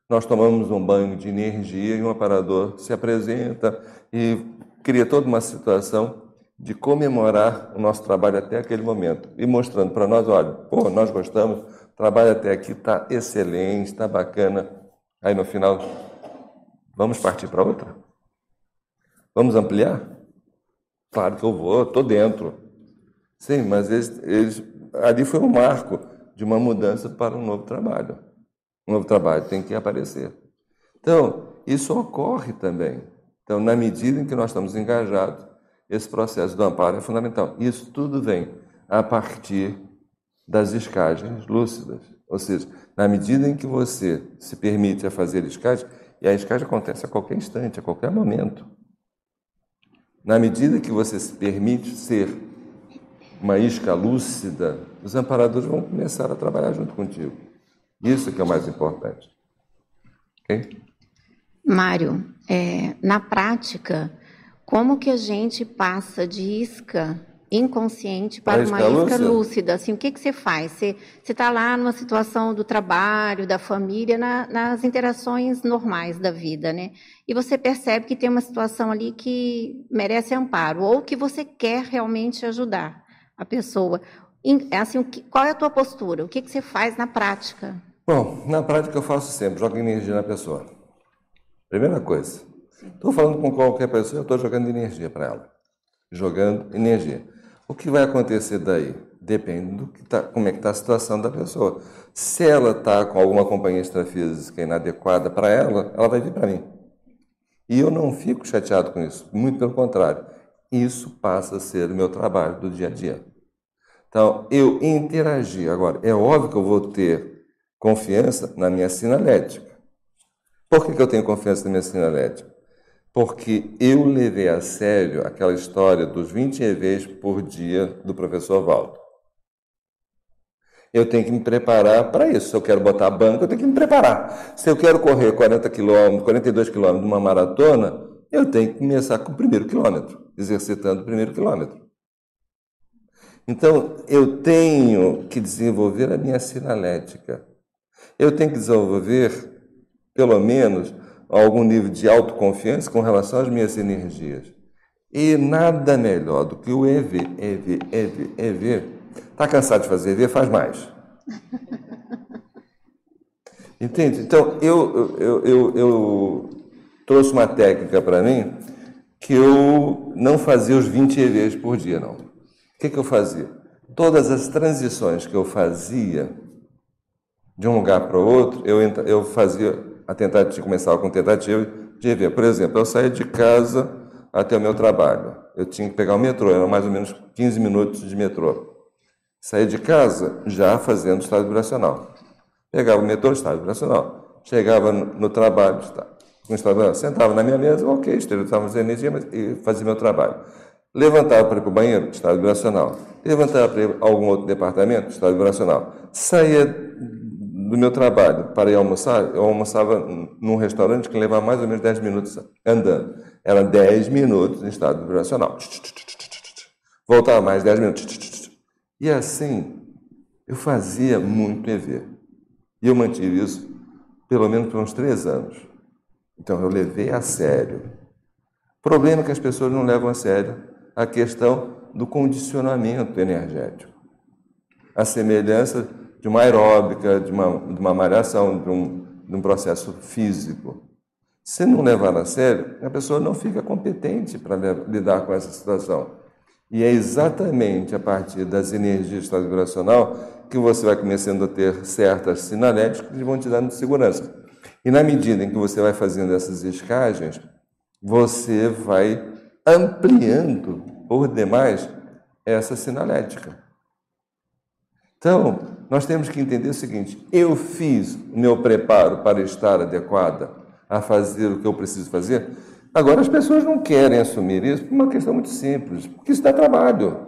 nós tomamos um banho de energia e um aparador se apresenta e cria toda uma situação de comemorar o nosso trabalho até aquele momento e mostrando para nós, olha, pô, nós gostamos, trabalho até aqui está excelente, está bacana. Aí no final, vamos partir para outra? Vamos ampliar? Claro que eu vou, estou dentro. Sim, mas eles, eles, ali foi um marco de uma mudança para um novo trabalho. Um novo trabalho tem que aparecer. Então, isso ocorre também. Então, na medida em que nós estamos engajados, esse processo do amparo é fundamental. Isso tudo vem a partir das escagens lúcidas. Ou seja, na medida em que você se permite a fazer escagem, e a escagem acontece a qualquer instante, a qualquer momento. Na medida que você se permite ser uma isca lúcida, os amparadores vão começar a trabalhar junto contigo. Isso que é o mais importante. Ok? Mário, é, na prática, como que a gente passa de isca inconsciente para uma isca lúcida? Assim, o que, que você faz? Você está lá numa situação do trabalho, da família, na- nas interações normais da vida, né? E você percebe que tem uma situação ali que merece amparo, ou que você quer realmente ajudar a pessoa. Assim, que- qual é a tua postura? O que, que você faz na prática? Bom, na prática eu faço sempre, jogo energia na pessoa. Primeira coisa. Estou falando com qualquer pessoa, eu estou jogando energia para ela. Jogando energia. O que vai acontecer daí? Depende do que tá, como é que está a situação da pessoa. Se ela está com alguma companhia extrafísica inadequada para ela, ela vai vir para mim. E eu não fico chateado com isso, muito pelo contrário. Isso passa a ser o meu trabalho do dia a dia. Então, eu interagir. Agora, é óbvio que eu vou ter confiança na minha sinalética. Por que, que eu tenho confiança na minha sinalética? Porque eu levei a sério aquela história dos 20 EVs por dia do professor Valdo. Eu tenho que me preparar para isso. Se eu quero botar a banca, eu tenho que me preparar. Se eu quero correr 40 quilômetros, 42 quilômetros numa maratona, eu tenho que começar com o primeiro quilômetro, exercitando o primeiro quilômetro. Então, eu tenho que desenvolver a minha sinalética. Eu tenho que desenvolver, pelo menos, algum nível de autoconfiança com relação às minhas energias. E nada melhor do que o EV, EV, EV, EV. Está cansado de fazer EV? Faz mais. Entende? Então, eu, eu, eu, eu trouxe uma técnica para mim que eu não fazia os 20 EVs por dia, não. O que, que eu fazia? Todas as transições que eu fazia de um lugar para o outro, eu, eu fazia a tentativa, começava com tentativa de EV. Por exemplo, eu saía de casa até o meu trabalho. Eu tinha que pegar o metrô, eram mais ou menos 15 minutos de metrô. Saía de casa já fazendo estado vibracional. Pegava o metrô, estado vibracional. Chegava no trabalho, com estado sentava na minha mesa, ok, esterilizava as energias mas, e fazia meu trabalho. Levantava para ir para o banheiro, estado vibracional. Levantava para ir a algum outro departamento, estado vibracional. Saía do meu trabalho para ir almoçar, eu almoçava num restaurante que levava mais ou menos 10 minutos andando. Era 10 minutos em estado vibracional. Voltava mais 10 minutos. E assim, eu fazia muito EV. E eu mantive isso pelo menos por uns três anos. Então eu levei a sério. Problema que as pessoas não levam a sério a questão do condicionamento energético. A semelhança de uma aeróbica, de uma, de uma malhação, de um, de um processo físico. Se não levar a sério, a pessoa não fica competente para lidar com essa situação. E é exatamente a partir das energias do estado vibracional que você vai começando a ter certas sinaléticas que vão te dando segurança. E na medida em que você vai fazendo essas escagens, você vai ampliando por demais essa sinalética. Então, nós temos que entender o seguinte: eu fiz o meu preparo para estar adequada a fazer o que eu preciso fazer. Agora, as pessoas não querem assumir isso por uma questão muito simples, porque isso dá trabalho.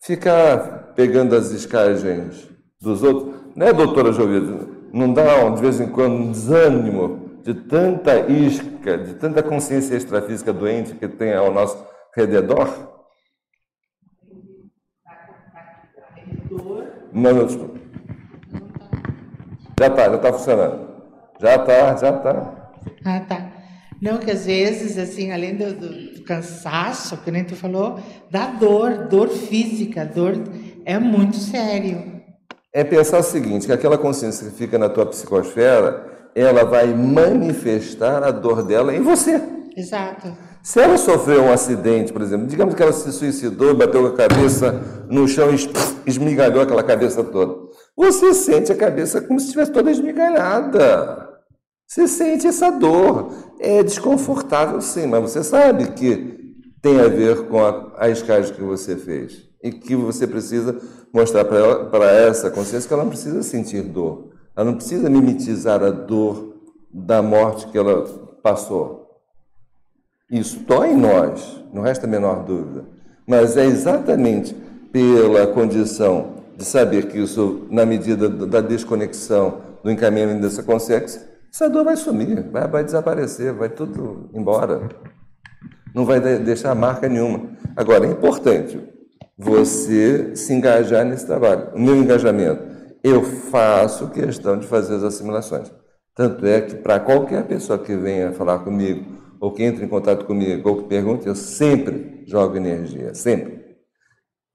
Ficar pegando as escagens dos outros, né, doutora Jovita? Não dá, de vez em quando, um desânimo de tanta isca, de tanta consciência extrafísica doente que tem ao nosso redor? Não, não, desculpa. Já está, já está funcionando. Já está, já está. Ah, tá. Não, que às vezes, assim, além do, do, cansaço, que nem tu falou, dá dor, dor física, dor é muito sério. É pensar o seguinte, que aquela consciência que fica na tua psicosfera, ela vai manifestar a dor dela em você. Exato. Se ela sofreu um acidente, por exemplo, digamos que ela se suicidou, bateu a cabeça no chão e esmigalhou aquela cabeça toda. Você sente a cabeça como se estivesse toda esmigalhada. Você sente essa dor. É desconfortável, sim, mas você sabe que tem a ver com a, a que você fez. E que você precisa mostrar para essa consciência que ela não precisa sentir dor. Ela não precisa mimetizar a dor da morte que ela passou. Isso dói em nós, não resta a menor dúvida. Mas é exatamente pela condição de saber que isso, na medida da desconexão, do encaminhamento dessa consciência, essa dor vai sumir, vai, vai desaparecer, vai tudo embora. Não vai deixar marca nenhuma. Agora, é importante você se engajar nesse trabalho. O meu engajamento, eu faço questão de fazer as assimilações. Tanto é que, para qualquer pessoa que venha falar comigo, ou que entre em contato comigo, ou que pergunte, eu sempre jogo energia, sempre.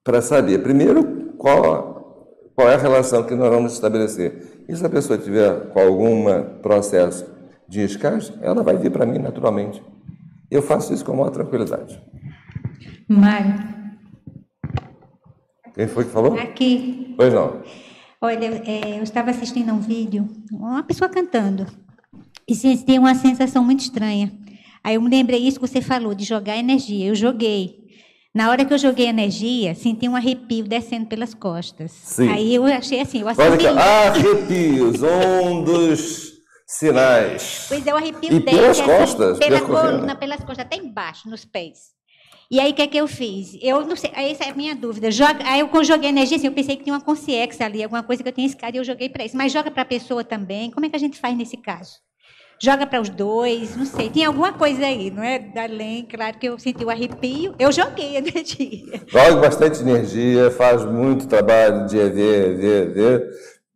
Para saber, primeiro, qual, qual é a relação que nós vamos estabelecer. E se a pessoa tiver com algum processo de escasez, ela vai vir para mim naturalmente. Eu faço isso com maior tranquilidade. Mário. Quem foi que falou? Aqui. Pois não. Olha, é, eu estava assistindo a um vídeo, uma pessoa cantando, e senti uma sensação muito estranha. Aí eu me lembrei isso que você falou, de jogar energia. Eu joguei. Na hora que eu joguei energia, senti um arrepio descendo pelas costas. Sim. Aí eu achei assim, eu assimilei. arrepios, um dos sinais. Pois é, o arrepio E desce pelas assim, costas, pela coluna, pelas costas, até embaixo, nos pés. E aí, o que é que eu fiz? Eu não sei, essa é a minha dúvida. Joga, aí, eu, joguei energia, assim, eu pensei que tinha uma consciência ali, alguma coisa que eu tinha escada e eu joguei para isso. Mas joga para a pessoa também. Como é que a gente faz nesse caso? Joga para os dois, não sei. Tinha alguma coisa aí, não é? Além, claro que eu senti o arrepio. Eu joguei energia. Jogue bastante energia, faz muito trabalho de EV, EV, EV.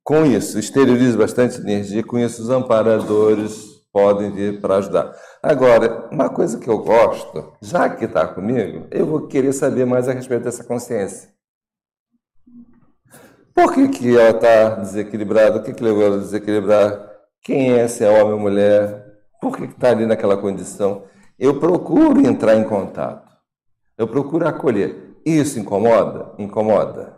Com isso, exteriorize bastante energia, com isso os amparadores podem vir para ajudar. Agora, uma coisa que eu gosto, já que está comigo, eu vou querer saber mais a respeito dessa consciência. Por que, que ela está desequilibrada? O que, que levou ela a desequilibrar? Quem é, se é homem ou mulher? Por que está ali naquela condição? Eu procuro entrar em contato. Eu procuro acolher. Isso incomoda? Incomoda.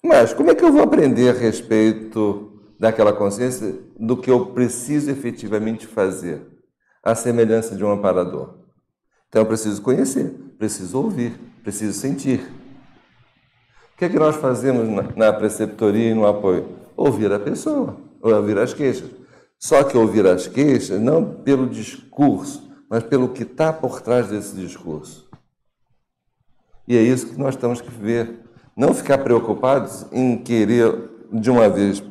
Mas como é que eu vou aprender a respeito daquela consciência do que eu preciso efetivamente fazer? A semelhança de um amparador. Então eu preciso conhecer, preciso ouvir, preciso sentir. O que é que nós fazemos na, na preceptoria e no apoio? Ouvir a pessoa, ouvir as queixas. Só que ouvir as queixas não pelo discurso, mas pelo que está por trás desse discurso. E é isso que nós temos que ver. Não ficar preocupados em querer, de uma vez,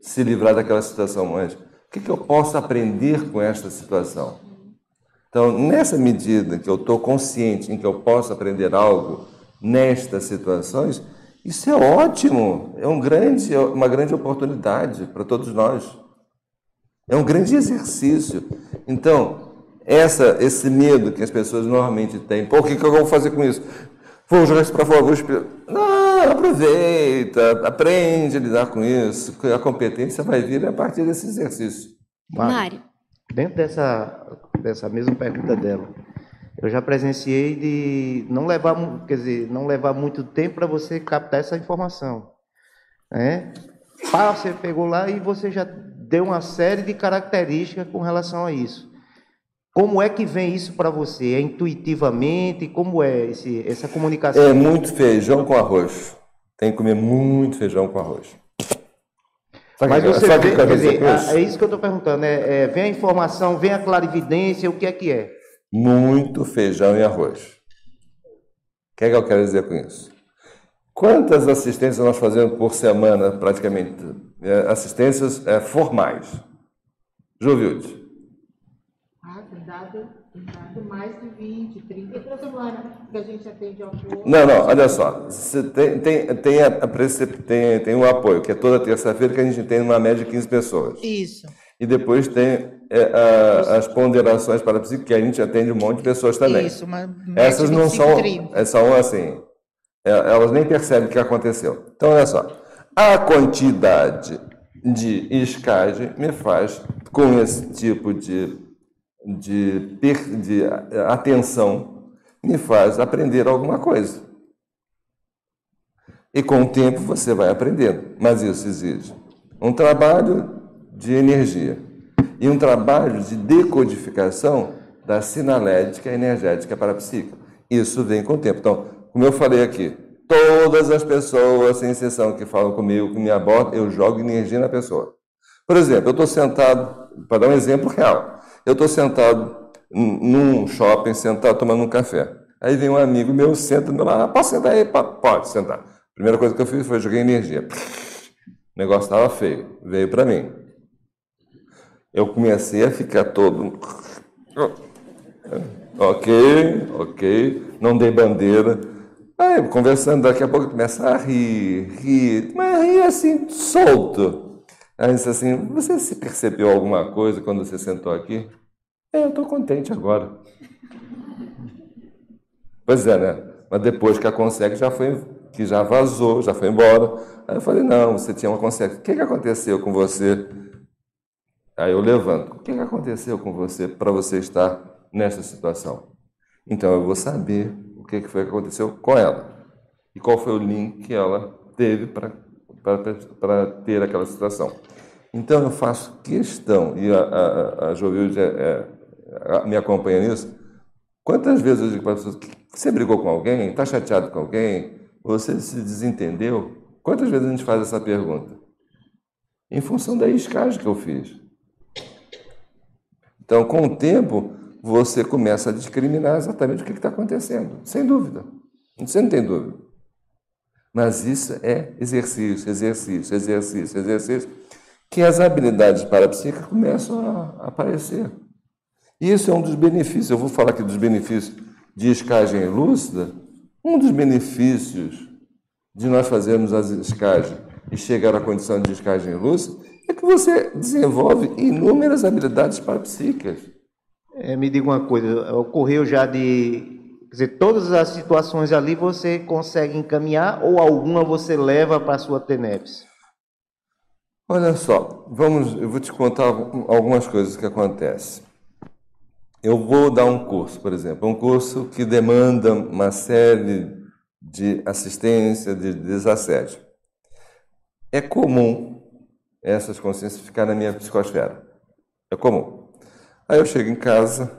se livrar daquela situação, mas o que, que eu posso aprender com esta situação? Então, nessa medida que eu estou consciente em que eu posso aprender algo nestas situações, isso é ótimo, é um grande, uma grande oportunidade para todos nós. É um grande exercício. Então, essa, esse medo que as pessoas normalmente têm, pô, o que, que eu vou fazer com isso? Vou jogar isso para fora, vou explicar. Não, aproveita, aprende a lidar com isso. A competência vai vir a partir desse exercício. Mário. Dentro dessa, dessa mesma pergunta dela, eu já presenciei de não levar, quer dizer, não levar muito tempo para você captar essa informação. Né? Pá, você pegou lá e você já deu uma série de características com relação a isso. Como é que vem isso para você? É intuitivamente? Como é esse, essa comunicação? É muito feijão com arroz. Tem que comer muito feijão com arroz. Sabe Mas que- você sabe vê, que dizer isso? é isso que eu estou perguntando. É, é, vem a informação, vem a clarividência, o que é que é? Muito feijão e arroz. O que é que eu quero dizer com isso? Quantas assistências nós fazemos por semana, praticamente? É, assistências é, formais. Juvilde. Ah, tem dado, tem dado mais de 20, 30 por semana que a gente atende ao povo. Não, não, olha só. Tem, tem, tem, a, tem, tem um apoio, que é toda terça-feira, que a gente tem uma média de 15 pessoas. Isso. E depois tem é, a- as ponderações para psique, que a gente atende um monte de pessoas também. Isso, uma média Essas não 25, são, 30. é, são assim, elas nem percebem o que aconteceu. Então, olha só, a quantidade de escagem me faz, com esse tipo de, de, de atenção, me faz aprender alguma coisa. E com o tempo você vai aprendendo, mas isso exige um trabalho de energia e um trabalho de decodificação da sinalética energética parapsíquica. Isso vem com o tempo. Então, como eu falei aqui, todas as pessoas, sem exceção, que falam comigo, que me abordam, eu jogo energia na pessoa. Por exemplo, eu estou sentado, para dar um exemplo real, eu estou sentado num shopping, sentado tomando um café. Aí vem um amigo meu, senta do meu lado, ah, posso sentar aí? Po- Pode sentar. Primeira coisa que eu fiz foi joguei energia. O negócio estava feio, veio para mim. Eu comecei a ficar todo. Ok, ok, não dei bandeira. Aí, conversando, daqui a pouco começa a rir, rir, mas rir assim, solto. Aí disse assim: Você se percebeu alguma coisa quando você sentou aqui? É, eu estou contente agora. Pois é, né? Mas depois que a consegue, já foi que já vazou, já foi embora. Aí eu falei, não, você tinha uma consciência. O que, que aconteceu com você? Aí eu levanto. O que, que aconteceu com você para você estar nessa situação? Então eu vou saber que, que foi que aconteceu com ela. E qual foi o link que ela teve para ter aquela situação. Então eu faço questão, e a, a, a Jovilde é, é, me acompanha nisso, quantas vezes eu digo para as pessoas, você brigou com alguém, está chateado com alguém, você se desentendeu? Quantas vezes a gente faz essa pergunta? Em função da escagem que eu fiz. Então, com o tempo, você começa a discriminar exatamente o que está acontecendo, sem dúvida. Você não tem dúvida. Mas isso é exercício, exercício, exercício, exercício, que as habilidades parapsíquicas começam a aparecer. E isso é um dos benefícios, eu vou falar aqui dos benefícios de escagem lúcida. Um dos benefícios de nós fazermos as escagens e chegar à condição de escagem lúcida é que você desenvolve inúmeras habilidades parapsíquicas. É, me diga uma coisa, ocorreu já de Quer dizer, todas as situações ali você consegue encaminhar ou alguma você leva para a sua TENEPS? Olha só, vamos, eu vou te contar algumas coisas que acontecem. Eu vou dar um curso, por exemplo, um curso que demanda uma série de assistência, de desassédio. É comum essas consciências ficarem na minha psicosfera. É comum. Aí eu chego em casa,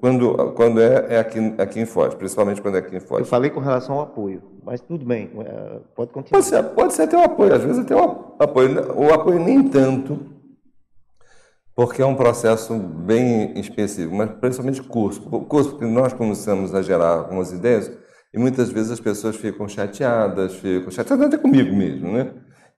quando, quando é, é aqui, aqui em Foz, principalmente quando é aqui em Foz. Eu falei com relação ao apoio, mas tudo bem, é, pode continuar. Pode ser, pode ser até o apoio, às vezes até o apoio. O apoio nem tanto, porque é um processo bem específico, mas principalmente curso. O curso, porque nós começamos a gerar algumas ideias e muitas vezes as pessoas ficam chateadas, ficam chateadas até comigo mesmo, né?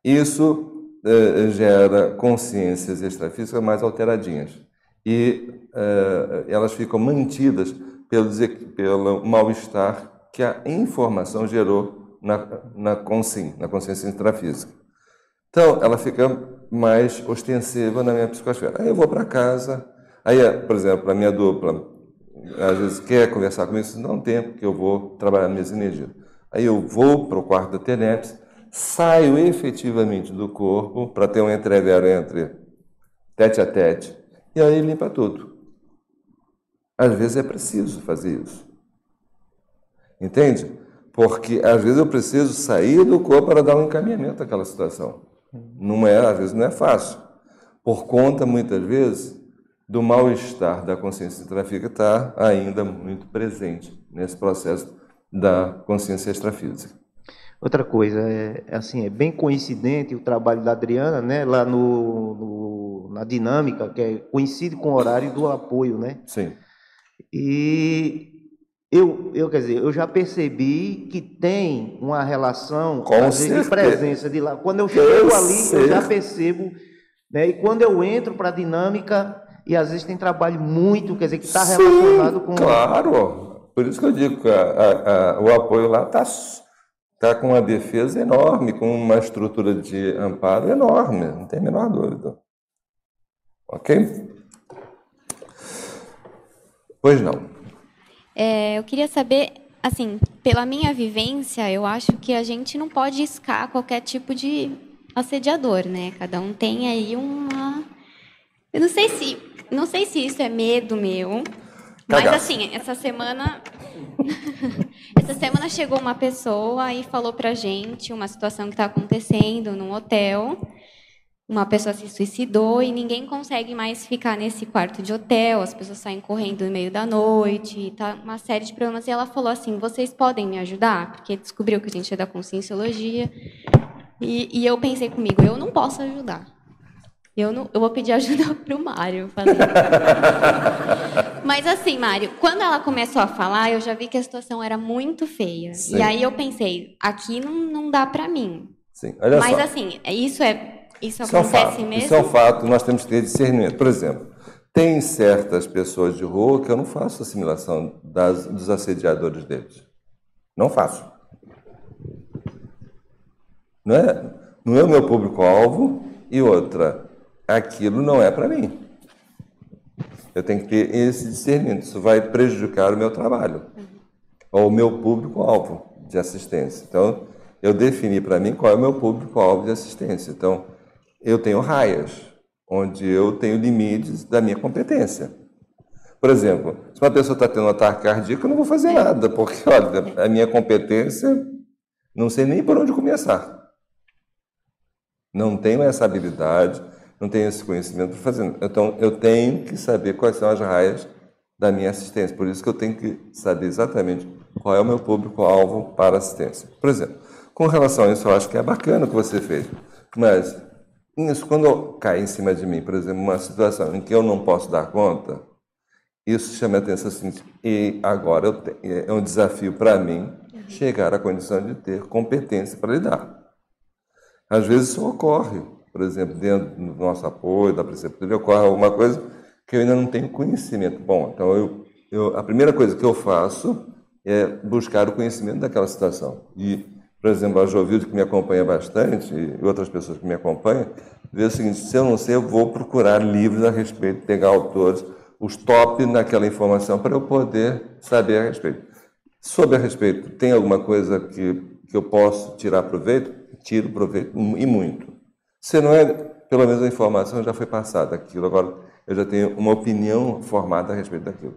Isso eh, gera consciências extrafísicas mais alteradinhas e uh, elas ficam mantidas pelo, pelo mal-estar que a informação gerou na, na, consciência, na consciência intrafísica. Então, ela fica mais ostensiva na minha psicosfera. Aí eu vou para casa, aí, por exemplo, a minha dupla, às vezes quer conversar comigo, não tem, porque eu vou trabalhar minhas energias. Aí eu vou para o quarto da TENEPS, saio efetivamente do corpo para ter um entrevero entre tete a tete e aí limpa tudo. Às vezes é preciso fazer isso. Entende? Porque às vezes eu preciso sair do corpo para dar um encaminhamento àquela situação. Não é, às vezes não é fácil. Por conta, muitas vezes, do mal-estar da consciência extrafísica estar ainda muito presente nesse processo da consciência extrafísica. Outra coisa, é, é assim, é bem coincidente o trabalho da Adriana, né, lá no, no, na dinâmica, que é, coincide com o horário do apoio, né? Sim. E eu, eu, quer dizer, eu já percebi que tem uma relação, com às vezes, de presença de lá. Quando eu chego ali, eu já percebo, né, e quando eu entro para a dinâmica, e às vezes tem trabalho muito, quer dizer, que está relacionado com... claro! Por isso que eu digo que a, a, a, o apoio lá está está com uma defesa enorme, com uma estrutura de amparo enorme, não tem a menor dúvida. Ok? Pois não. É, eu queria saber, assim, pela minha vivência, eu acho que a gente não pode iscar qualquer tipo de assediador, né? Cada um tem aí uma. Eu não sei se, não sei se isso é medo meu, mas assim, essa semana essa semana chegou uma pessoa e falou pra gente uma situação que está acontecendo num hotel. Uma pessoa se suicidou e ninguém consegue mais ficar nesse quarto de hotel, as pessoas saem correndo no meio da noite, tá uma série de problemas. E ela falou assim: vocês podem me ajudar? Porque descobriu que a gente é da conscienciologia. E, e eu pensei comigo: eu não posso ajudar. Eu, não, eu vou pedir ajuda para o Mário. Mas assim, Mário, quando ela começou a falar, eu já vi que a situação era muito feia. Sim. E aí eu pensei, aqui não, não dá para mim. Sim, olha Mas só. assim, isso é isso, isso acontece é um fato. mesmo? Isso é um fato, nós temos que ter discernimento. Por exemplo, tem certas pessoas de rua que eu não faço assimilação das, dos assediadores deles. Não faço. Não é, não é o meu público-alvo. E outra, aquilo não é para mim. Eu tenho que ter esse discernimento. Isso vai prejudicar o meu trabalho, ou o meu público-alvo. de assistência. Então, eu defini para mim qual é o meu público-alvo de assistência. Então, eu tenho raias, onde eu tenho limites da minha competência. Por exemplo, se uma pessoa está tendo um ataque cardíaco, eu não vou fazer nada, porque, olha, a minha competência, não sei nem por onde começar. Não tenho essa habilidade, não tenho esse conhecimento para fazer. Então, eu tenho que saber quais são as raias da minha assistência. Por isso que eu tenho que saber exatamente qual é o meu público-alvo para assistência. Por exemplo, com relação a isso, eu acho que é bacana o que você fez. Mas, isso, quando cai em cima de mim, por exemplo, uma situação em que eu não posso dar conta, isso chama a atenção assim, e agora tenho, é um desafio para mim chegar à condição de ter competência para lidar. Às vezes isso ocorre, por exemplo, dentro do nosso apoio, da preceptoria, ocorre alguma coisa que eu ainda não tenho conhecimento. Bom, então eu, eu, a primeira coisa que eu faço é buscar o conhecimento daquela situação. E, por exemplo, a Jovilde, que me acompanha bastante, e outras pessoas que me acompanham, vê o seguinte: se eu não sei, eu vou procurar livros a respeito, pegar autores, os top naquela informação, para eu poder saber a respeito. Sobre a respeito, tem alguma coisa que, que eu posso tirar proveito? Tiro proveito, e muito. Se não é, pelo menos a informação já foi passada aquilo. Agora, eu já tenho uma opinião formada a respeito daquilo.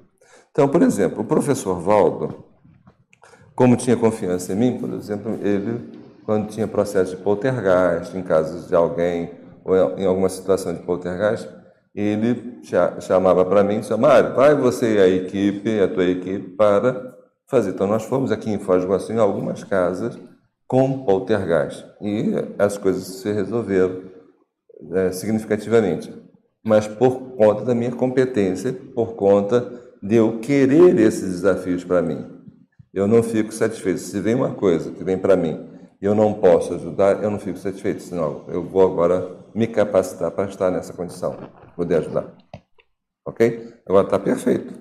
Então, por exemplo, o professor Valdo, como tinha confiança em mim, por exemplo, ele, quando tinha processo de poltergeist, em casos de alguém, ou em alguma situação de poltergeist, ele chamava para mim e disse, Mário, vai você e a equipe, a tua equipe, para fazer. Então, nós fomos aqui em Foz do Iguaçu, em algumas casas, com poltergeist. E as coisas se resolveram é, significativamente mas por conta da minha competência, por conta de eu querer esses desafios para mim. Eu não fico satisfeito. Se vem uma coisa que vem para mim e eu não posso ajudar, eu não fico satisfeito. Senão, eu vou agora me capacitar para estar nessa condição, poder ajudar. Ok? Agora está perfeito.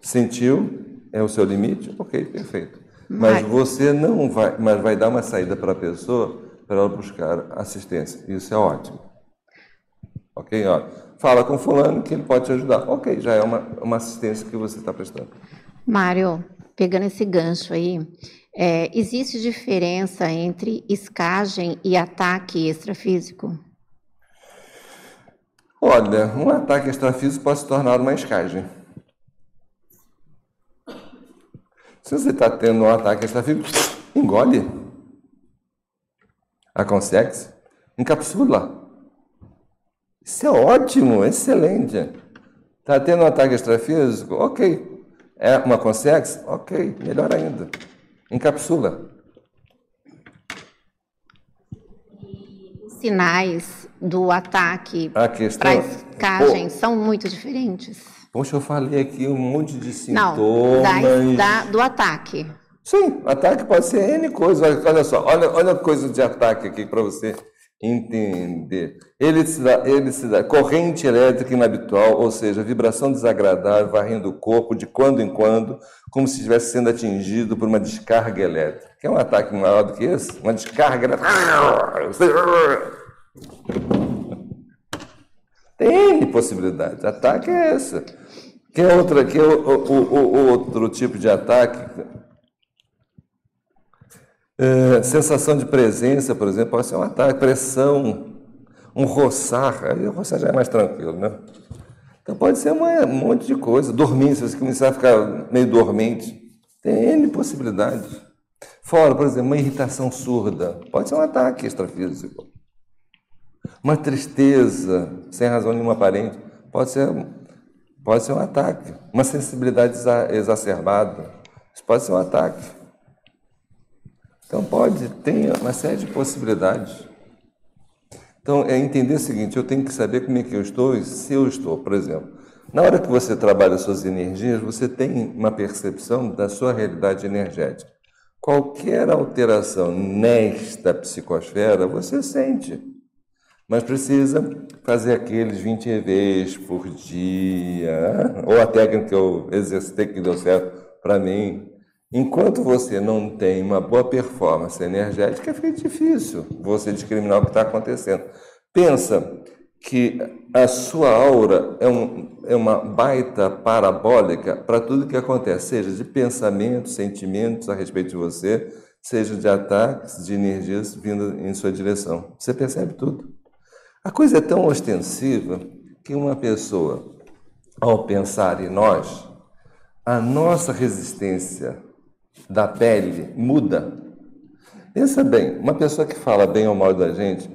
Sentiu, é o seu limite? Ok, perfeito. Mas você não vai, mas vai dar uma saída para a pessoa para ela buscar assistência. Isso é ótimo. Ok? Ó, fala com fulano que ele pode te ajudar. Ok, já é uma, uma assistência que você está prestando. Mário, pegando esse gancho aí, é, existe diferença entre escagem e ataque extrafísico? Olha, um ataque extrafísico pode se tornar uma escagem. Se você está tendo um ataque extrafísico, engole. Aconsegue, encapsula. Isso é ótimo, excelente. Está tendo um ataque extrafísico? Ok. É uma consex? Ok, melhor ainda. Encapsula. Os sinais do ataque para a escagem são muito diferentes? Poxa, eu falei aqui um monte de sintomas. Não, da, da, do ataque. Sim, ataque pode ser N coisa. Olha só, olha, olha a coisa de ataque aqui para você entender. Eletricidade, eletricidade, corrente elétrica inabitual, ou seja, vibração desagradável varrendo o corpo de quando em quando, como se estivesse sendo atingido por uma descarga elétrica. Quer um ataque maior do que esse? Uma descarga elétrica. Tem possibilidade. Ataque é essa. Quer outra, quer o, o, o, outro tipo de ataque é, sensação de presença, por exemplo, pode ser um ataque, pressão, um roçar. Aí o roçar já é mais tranquilo, né? Então pode ser uma, um monte de coisa. Dormir, se você começar a ficar meio dormente, tem N possibilidades. Fora, por exemplo, uma irritação surda, pode ser um ataque extrafísico. Uma tristeza, sem razão nenhuma aparente, pode ser, pode ser um ataque. Uma sensibilidade exacerbada, isso pode ser um ataque. Então pode, tem uma série de possibilidades. Então é entender o seguinte, eu tenho que saber como é que eu estou e se eu estou, por exemplo. Na hora que você trabalha suas energias, você tem uma percepção da sua realidade energética. Qualquer alteração nesta psicosfera, você sente. Mas precisa fazer aqueles 20 EVs por dia, ou a técnica que eu exercitei que deu certo para mim, Enquanto você não tem uma boa performance energética, fica difícil você discriminar o que está acontecendo. Pensa que a sua aura é, um, é uma baita parabólica para tudo que acontece, seja de pensamentos, sentimentos a respeito de você, seja de ataques de energias vindo em sua direção. Você percebe tudo. A coisa é tão ostensiva que uma pessoa, ao pensar em nós, a nossa resistência da pele muda. Pensa bem, uma pessoa que fala bem ou mal da gente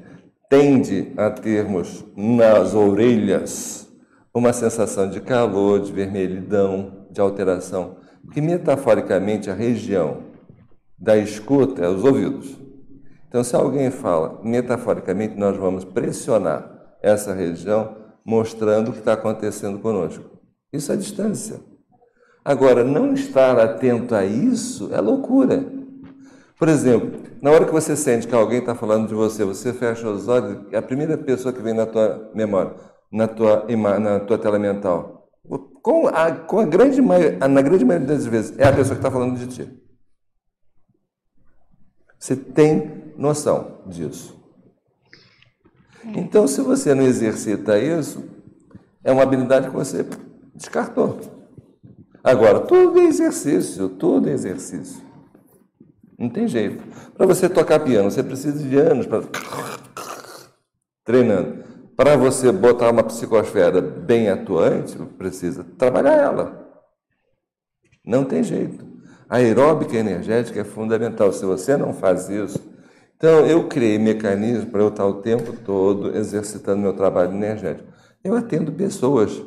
tende a termos nas orelhas uma sensação de calor, de vermelhidão, de alteração, porque metaforicamente a região da escuta é os ouvidos. Então, se alguém fala, metaforicamente, nós vamos pressionar essa região, mostrando o que está acontecendo conosco. Isso é distância. Agora, não estar atento a isso é loucura. Por exemplo, na hora que você sente que alguém está falando de você, você fecha os olhos, a primeira pessoa que vem na tua memória, na tua, na tua tela mental, com a, com a grande na grande maioria das vezes, é a pessoa que está falando de ti. Você tem noção disso. Então, se você não exercita isso, é uma habilidade que você descartou. Agora, tudo é exercício, tudo é exercício. Não tem jeito. Para você tocar piano, você precisa de anos para treinando. Para você botar uma psicosfera bem atuante, precisa trabalhar ela. Não tem jeito. A aeróbica energética é fundamental. Se você não faz isso, então eu criei mecanismos para eu estar o tempo todo exercitando meu trabalho energético. Eu atendo pessoas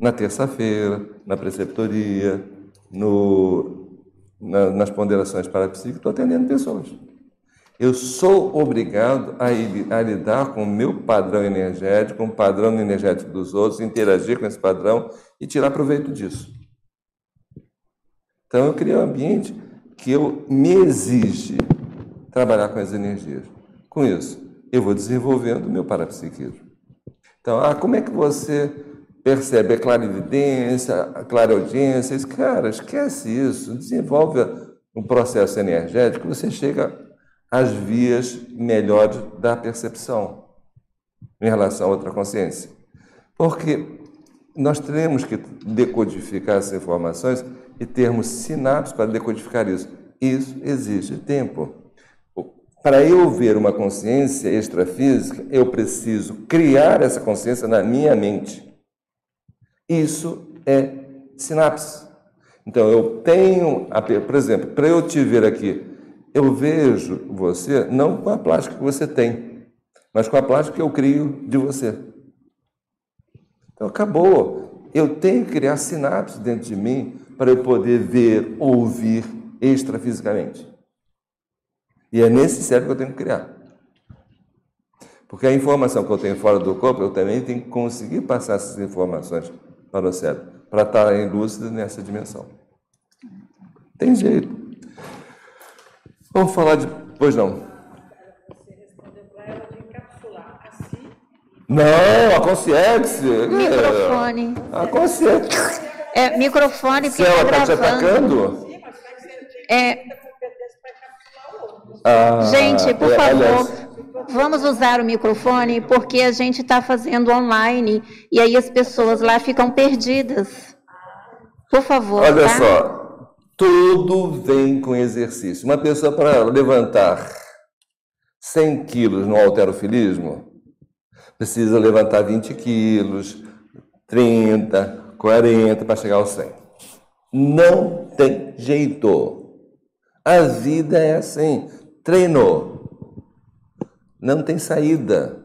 na terça-feira, na preceptoria, no, na, nas ponderações parapsíquicas, estou atendendo pessoas. Eu sou obrigado a, a, lidar com o meu padrão energético, com o padrão energético dos outros, interagir com esse padrão e tirar proveito disso. Então eu criei um ambiente que eu me exige trabalhar com as energias. Com isso, eu vou desenvolvendo o meu parapsiquismo. Então, ah, como é que você percebe a clarividência, a clareaudiência? Cara, esquece isso. Desenvolve um processo energético, você chega às vias melhores da percepção em relação a outra consciência. Porque nós temos que decodificar essas informações e termos sinapses para decodificar isso. Isso exige tempo. Para eu ver uma consciência extrafísica, eu preciso criar essa consciência na minha mente. Isso é sinapse. Então, eu tenho, por exemplo, para eu te ver aqui, eu vejo você não com a plástica que você tem, mas com a plástica que eu crio de você. Então, acabou. Eu tenho que criar sinapses dentro de mim para eu poder ver, ouvir extrafisicamente. E é nesse cérebro que eu tenho que criar. Porque a informação que eu tenho fora do corpo, eu também tenho que conseguir passar essas informações para o cérebro, para estar em lúcido nessa dimensão. Tem jeito. Vamos falar de. Pois não. Não, a consciência. Microfone. A consciência. É, microfone porque ela está te atacando? É... Ah, gente, por é, favor, vamos usar o microfone porque a gente está fazendo online e aí as pessoas lá ficam perdidas. Por favor. Olha tá? só, tudo vem com exercício. Uma pessoa para levantar 100 quilos no alterofilismo precisa levantar 20 quilos, 30, 40 para chegar ao 100. Não tem jeito. A vida é assim. Treinou. Não tem saída.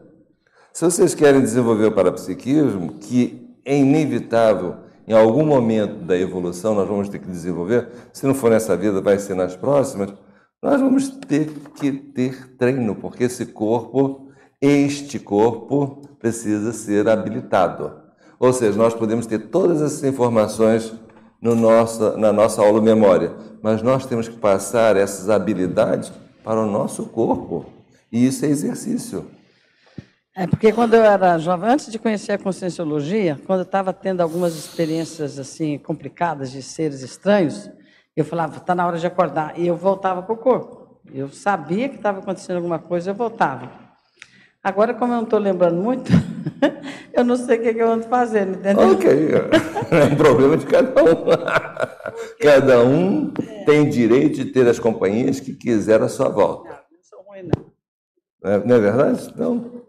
Se vocês querem desenvolver o parapsiquismo, que é inevitável, em algum momento da evolução nós vamos ter que desenvolver, se não for nessa vida, vai ser nas próximas, nós vamos ter que ter treino, porque esse corpo, este corpo, precisa ser habilitado. Ou seja, nós podemos ter todas essas informações no na nossa aula memória, mas nós temos que passar essas habilidades para o nosso corpo. E isso é exercício. É porque quando eu era jovem, antes de conhecer a conscienciologia, quando eu estava tendo algumas experiências assim complicadas de seres estranhos, eu falava, está na hora de acordar, e eu voltava para o corpo. Eu sabia que estava acontecendo alguma coisa, eu voltava. Agora, como eu não estou lembrando muito, eu não sei o que, eu ando fazendo, entendeu? Ok, é um problema de cada um. Cada um tem direito de ter as companhias que quiser à sua volta. Não é, não é verdade? Então,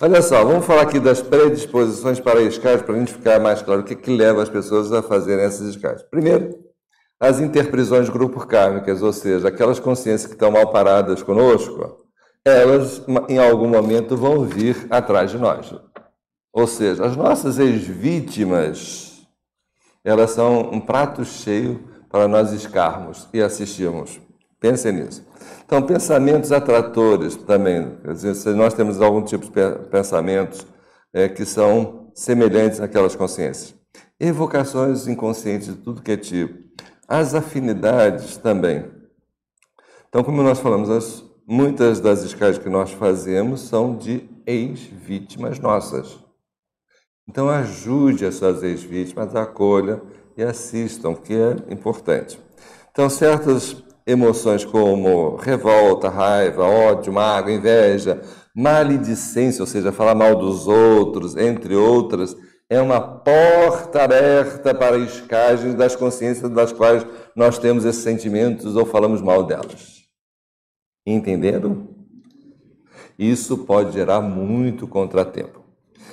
olha só, vamos falar aqui das predisposições para escais, para a gente ficar mais claro o que, que leva as pessoas a fazerem essas escais. Primeiro, as interprisões grupo kármicas, ou seja, aquelas consciências que estão mal paradas conosco, elas em algum momento vão vir atrás de nós. Ou seja, as nossas ex-vítimas, elas são um prato cheio para nós escarmos e assistirmos. Pensem nisso. Então, pensamentos atratores também. Quer dizer, se nós temos algum tipo de pensamentos é, que são semelhantes àquelas consciências. Evocações inconscientes de tudo que é tipo. As afinidades também. Então, como nós falamos, as, muitas das escalas que nós fazemos são de ex-vítimas nossas. Então, ajude as suas ex-vítimas, acolha e assistam, que é importante. Então, certas emoções como revolta, raiva, ódio, mágoa, inveja, maledicência, ou seja, falar mal dos outros, entre outras, é uma porta aberta para escagens das consciências das quais nós temos esses sentimentos ou falamos mal delas. Entenderam? Isso pode gerar muito contratempo.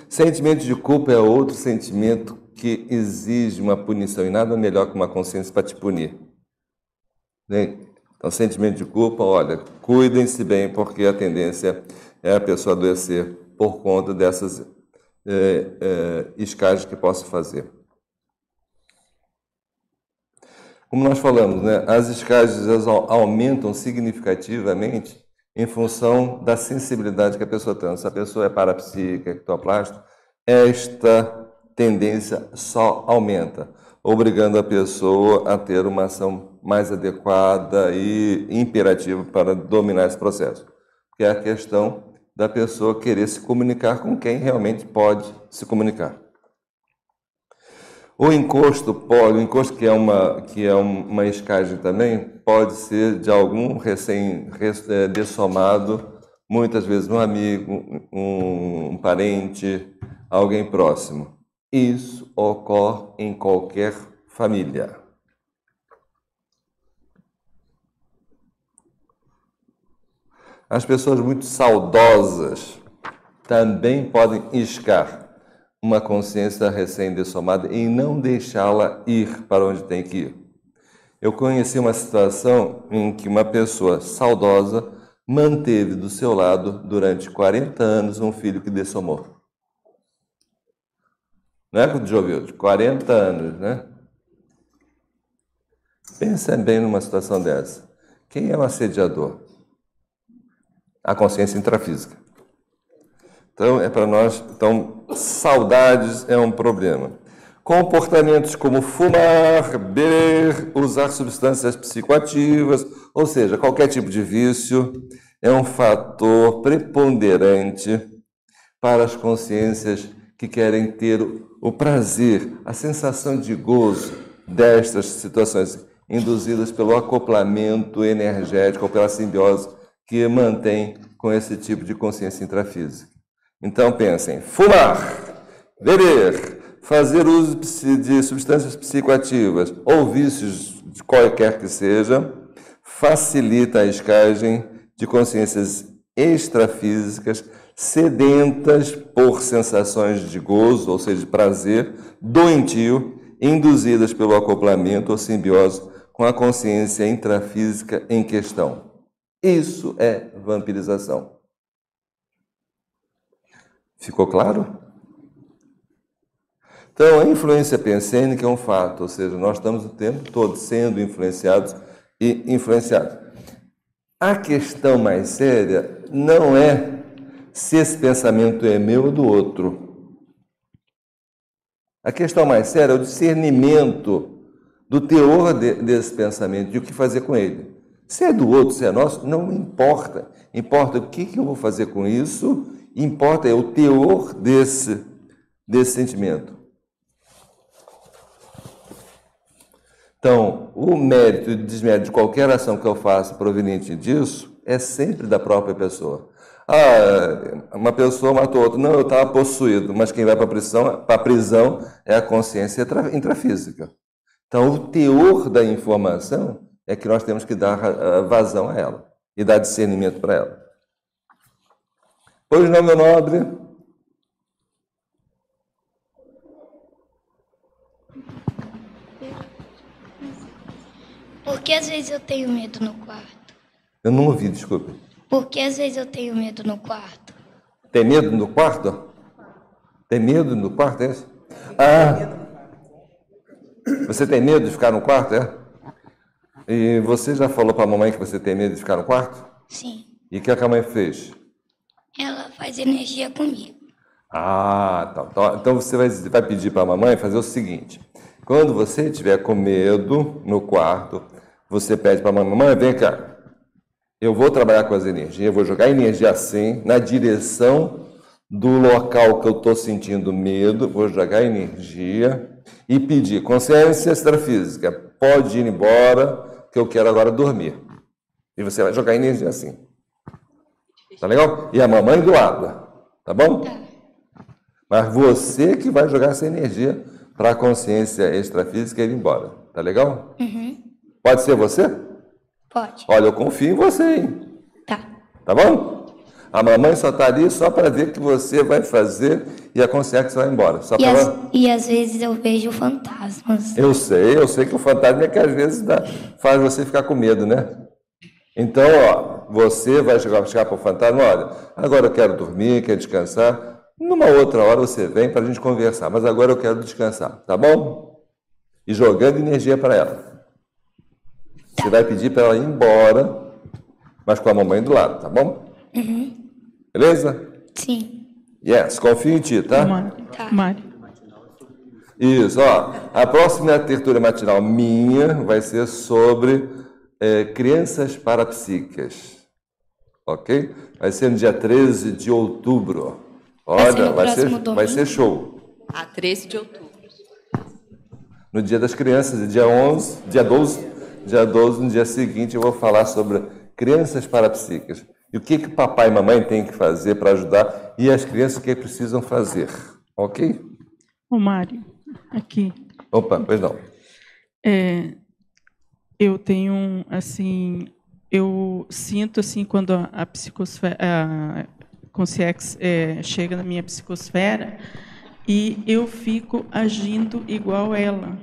Sentimento de culpa é outro sentimento que exige uma punição e nada melhor que uma consciência para te punir. Né? Então, sentimento de culpa, olha, cuidem-se bem, porque a tendência é a pessoa adoecer por conta dessas é, é, escagens que possa fazer. Como nós falamos, né, as escagens aumentam significativamente em função da sensibilidade que a pessoa tem. Se a pessoa é parapsíquica, ectoplástico, esta tendência só aumenta, obrigando a pessoa a ter uma ação mais adequada e imperativa para dominar esse processo. Que é a questão da pessoa querer se comunicar com quem realmente pode se comunicar. O encosto pode, o encosto que é uma que é uma escagem também pode ser de algum recém é, dessomado, muitas vezes um amigo, um, parente, alguém próximo. Isso ocorre em qualquer família. As pessoas muito saudosas também podem iscar uma consciência recém-dessomada e não deixá-la ir para onde tem que ir. Eu conheci uma situação em que uma pessoa saudosa manteve do seu lado durante 40 anos um filho que dessomou. Não é que já ouviu? De 40 anos, né? Pensa bem numa situação dessa. Quem é o assediador? A consciência intrafísica. Então, é para nós. Então, saudades é um problema. Comportamentos como fumar, beber, usar substâncias psicoativas, ou seja, qualquer tipo de vício, é um fator preponderante para as consciências que querem ter o prazer, a sensação de gozo destas situações induzidas pelo acoplamento energético ou pela simbiose que mantém com esse tipo de consciência intrafísica. Então pensem: fumar, beber, fazer uso de substâncias psicoativas ou vícios de qualquer que seja, facilita a escagem de consciências extrafísicas sedentas por sensações de gozo, ou seja, de prazer, doentio, induzidas pelo acoplamento ou simbiose com a consciência intrafísica em questão. Isso é vampirização. Ficou claro? Então, a influência pensênica é um fato, ou seja, nós estamos o tempo todo sendo influenciados e influenciados. A questão mais séria não é se esse pensamento é meu ou do outro. A questão mais séria é o discernimento do teor de, desse pensamento, de o que fazer com ele. Se é do outro, se é nosso, não importa. Importa o que, que eu vou fazer com isso importa é o teor desse, desse sentimento. Então, o mérito e desmérito de qualquer ação que eu faça proveniente disso é sempre da própria pessoa. Ah, uma pessoa matou outra. Não, eu estava possuído, mas quem vai para a prisão, prisão é a consciência intrafísica. Então, o teor da informação é que nós temos que dar ah, vazão a ela e dar discernimento para ela. Pois não, meu nobre? Porque às vezes eu tenho medo no quarto. Eu não ouvi, desculpe. Porque às vezes eu tenho medo no quarto. Tem medo no quarto? Tem medo no quarto, é isso? Ah, você tem medo de ficar no quarto, é? E você já falou para a mamãe que você tem medo de ficar no quarto? Sim. E o que a mãe fez? Ela faz energia comigo. Ah, tá. Então, então você vai, pedir para a mamãe fazer o seguinte: quando você estiver com medo no quarto, você pede para a mamãe: mamãe, vem cá. Eu vou trabalhar com as energias, vou jogar energia assim, na direção do local que eu estou sentindo medo, vou jogar energia e pedir consciência extrafísica, pode ir embora, que eu quero agora dormir. E você vai jogar energia assim. Tá legal? E a mamãe do lado, tá bom? Tá. Mas você que vai jogar essa energia para a consciência extrafísica ir embora. Tá legal? Uhum. Pode ser você? Pode. Olha, eu confio em você, hein? Tá. Tá bom? A mamãe só está ali só para ver o que você vai fazer e a consciência vai embora. Só e, as, ela... e às vezes eu vejo fantasmas. Eu sei, eu sei que o fantasma é que às vezes dá, faz você ficar com medo, né? Então, ó, você vai chegar, chegar para o fantasma, olha, agora eu quero dormir, quero descansar. Numa outra hora você vem para a gente conversar, mas agora eu quero descansar, tá bom? E jogando energia para ela. Você vai pedir para ela ir embora, mas com a mamãe do lado, tá bom? Uhum. Beleza? Sim. Yes, confio em ti, tá? Tá. Mari. Isso, ó. A próxima tertúlia matinal minha vai ser sobre é, crianças parapsíquicas. Ok? Vai ser no dia 13 de outubro. Vai ser Olha, vai ser, próximo domingo? vai ser show. A 13 de outubro. No dia das crianças, dia 11, dia 12, dia 12, no dia seguinte, eu vou falar sobre crianças parapsíquicas. E o que, que papai e mamãe têm que fazer para ajudar e as crianças o que precisam fazer. Ok? Ô, Mário, aqui. Opa, pois não. É, eu tenho, assim, eu sinto, assim, quando a, psicosfera, a consciex é, chega na minha psicosfera e eu fico agindo igual ela.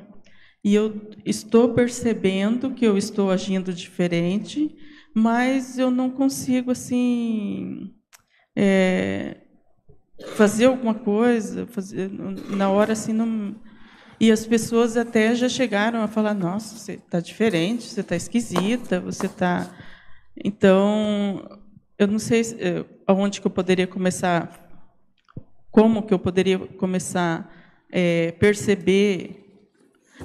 E eu estou percebendo que eu estou agindo diferente, mas eu não consigo, assim, é, fazer alguma coisa, fazer, na hora, assim, não... E as pessoas até já chegaram a falar: nossa, você está diferente, você está esquisita, você está. Então, eu não sei se, eh, aonde que eu poderia começar, como que eu poderia começar a é, perceber,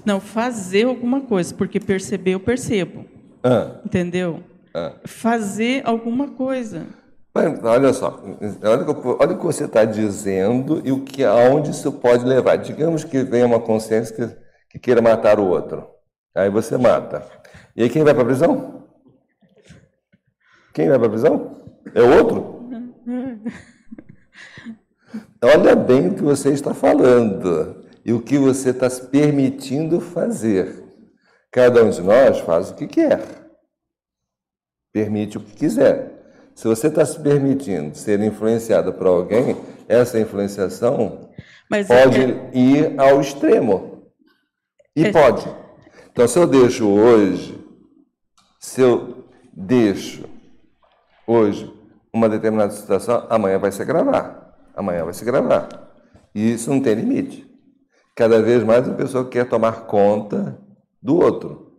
não, fazer alguma coisa, porque perceber eu percebo, Ah, entendeu? ah. Fazer alguma coisa. Olha só, olha o que, olha o que você está dizendo e o que, aonde isso pode levar. Digamos que venha uma consciência que, que queira matar o outro. Aí você mata. E aí quem vai para a prisão? Quem vai para a prisão? É o outro? Olha bem o que você está falando e o que você está se permitindo fazer. Cada um de nós faz o que quer, permite o que quiser. Se você está se permitindo ser influenciado por alguém, essa influenciação Mas pode é- ir ao extremo. E É- pode. Então, se eu deixo hoje, se eu deixo hoje uma determinada situação, amanhã vai se agravar. Amanhã vai se agravar. E isso não tem limite. Cada vez mais a pessoa quer tomar conta do outro.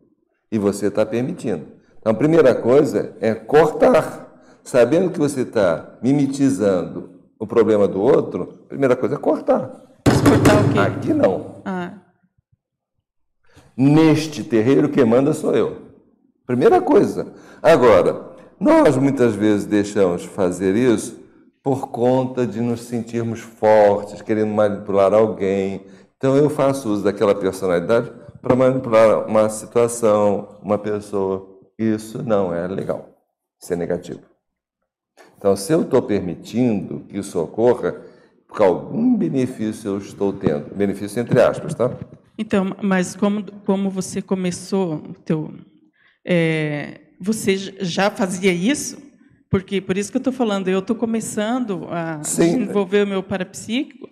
E você está permitindo. Então, a primeira coisa é cortar. Sabendo que você está mimetizando o problema do outro, a primeira coisa é cortar. Cortar o quê? Aqui não. Ah, Neste terreiro, quem manda sou eu. Primeira coisa. Agora, nós muitas vezes deixamos fazer isso por conta de nos sentirmos fortes, querendo manipular alguém. Então eu faço uso daquela personalidade para manipular uma situação, uma pessoa. Isso não é legal. Isso é negativo. Então, se eu estou permitindo que isso ocorra, porque algum benefício eu estou tendo, benefício entre aspas, tá? Então, mas como, como você começou, teu, é, você já fazia isso? Porque por isso que eu estou falando, eu estou começando a Sim. desenvolver o meu parapsíquico,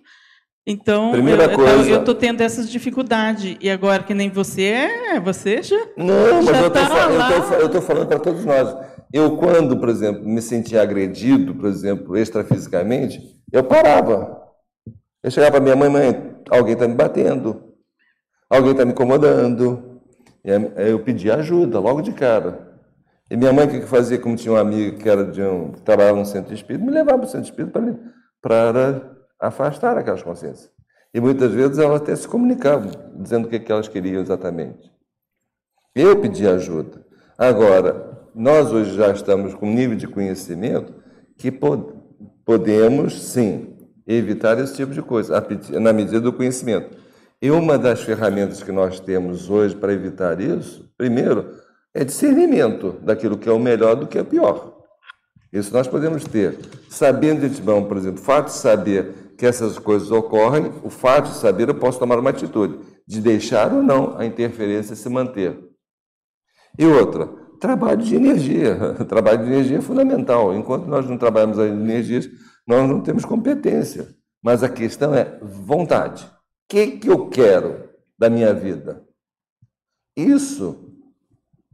então Primeira eu coisa- eu estou tendo essas dificuldades. E agora que nem você é, você já Não, mas já eu estou tá lá. eu tô falando para todos nós. Eu, quando, por exemplo, me sentia agredido, por exemplo, extrafisicamente, eu parava. Eu chegava para minha mãe, mãe, alguém está me batendo, alguém está me incomodando. E eu pedia ajuda, logo de cara. E minha mãe, o que fazia, como tinha um amigo que, era de um, que trabalhava no centro espírita, me levava para o centro espírita para, afastar aquelas consciências. E muitas vezes elas até se comunicavam, dizendo o que, que elas queriam exatamente. Eu pedi ajuda. Agora, nós hoje já estamos com um nível de conhecimento que po- podemos, sim, evitar esse tipo de coisa, na medida do conhecimento. E uma das ferramentas que nós temos hoje para evitar isso, primeiro, é discernimento daquilo que é o melhor do que é o pior. Isso nós podemos ter. Sabendo de antemão, por exemplo, o fato de saber que essas coisas ocorrem, o fato de saber, eu posso tomar uma atitude de deixar ou não a interferência se manter. E outra, trabalho de energia. Trabalho de energia é fundamental. Enquanto nós não trabalhamos as energias, nós não temos competência. Mas a questão é vontade. O que, que eu quero da minha vida? Isso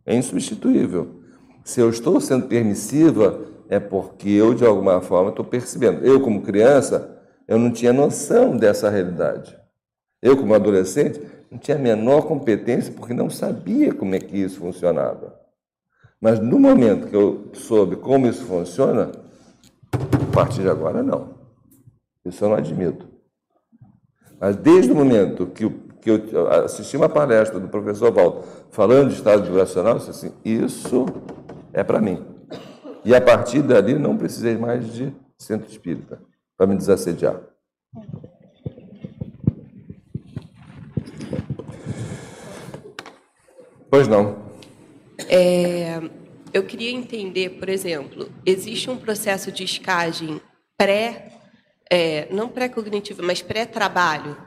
é insubstituível. Se eu estou sendo permissiva, é porque eu, de alguma forma, estou percebendo. Eu, como criança, eu não tinha noção dessa realidade. Eu, como adolescente, não tinha a menor competência porque não sabia como é que isso funcionava. Mas no momento que eu soube como isso funciona, a partir de agora, não. Isso eu não admito. Mas desde o momento que eu, que eu assisti uma palestra do professor Valdo falando de estado vibracional, eu disse assim, isso é para mim. E a partir dali não precisei mais de centro espírita para me desassediar. Pois não. É, eu queria entender, por exemplo, existe um processo de escagem pré, é, não pré-cognitivo, mas pré-trabalho.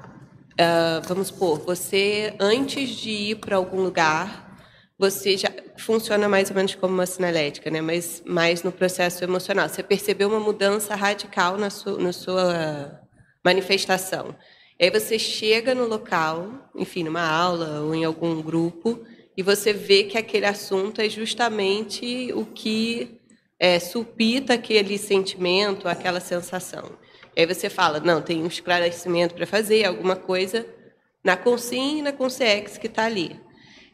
Ah, vamos supor, você antes de ir para algum lugar, você já funciona mais ou menos como uma sinalética, né? Mas mais no processo emocional. Você percebeu uma mudança radical na sua, na sua manifestação. E aí você chega no local, enfim, numa aula ou em algum grupo, e você vê que aquele assunto é justamente o que é, supita aquele sentimento, aquela sensação. E aí você fala, não, tem um esclarecimento para fazer, alguma coisa na Consim e na Consex que está ali.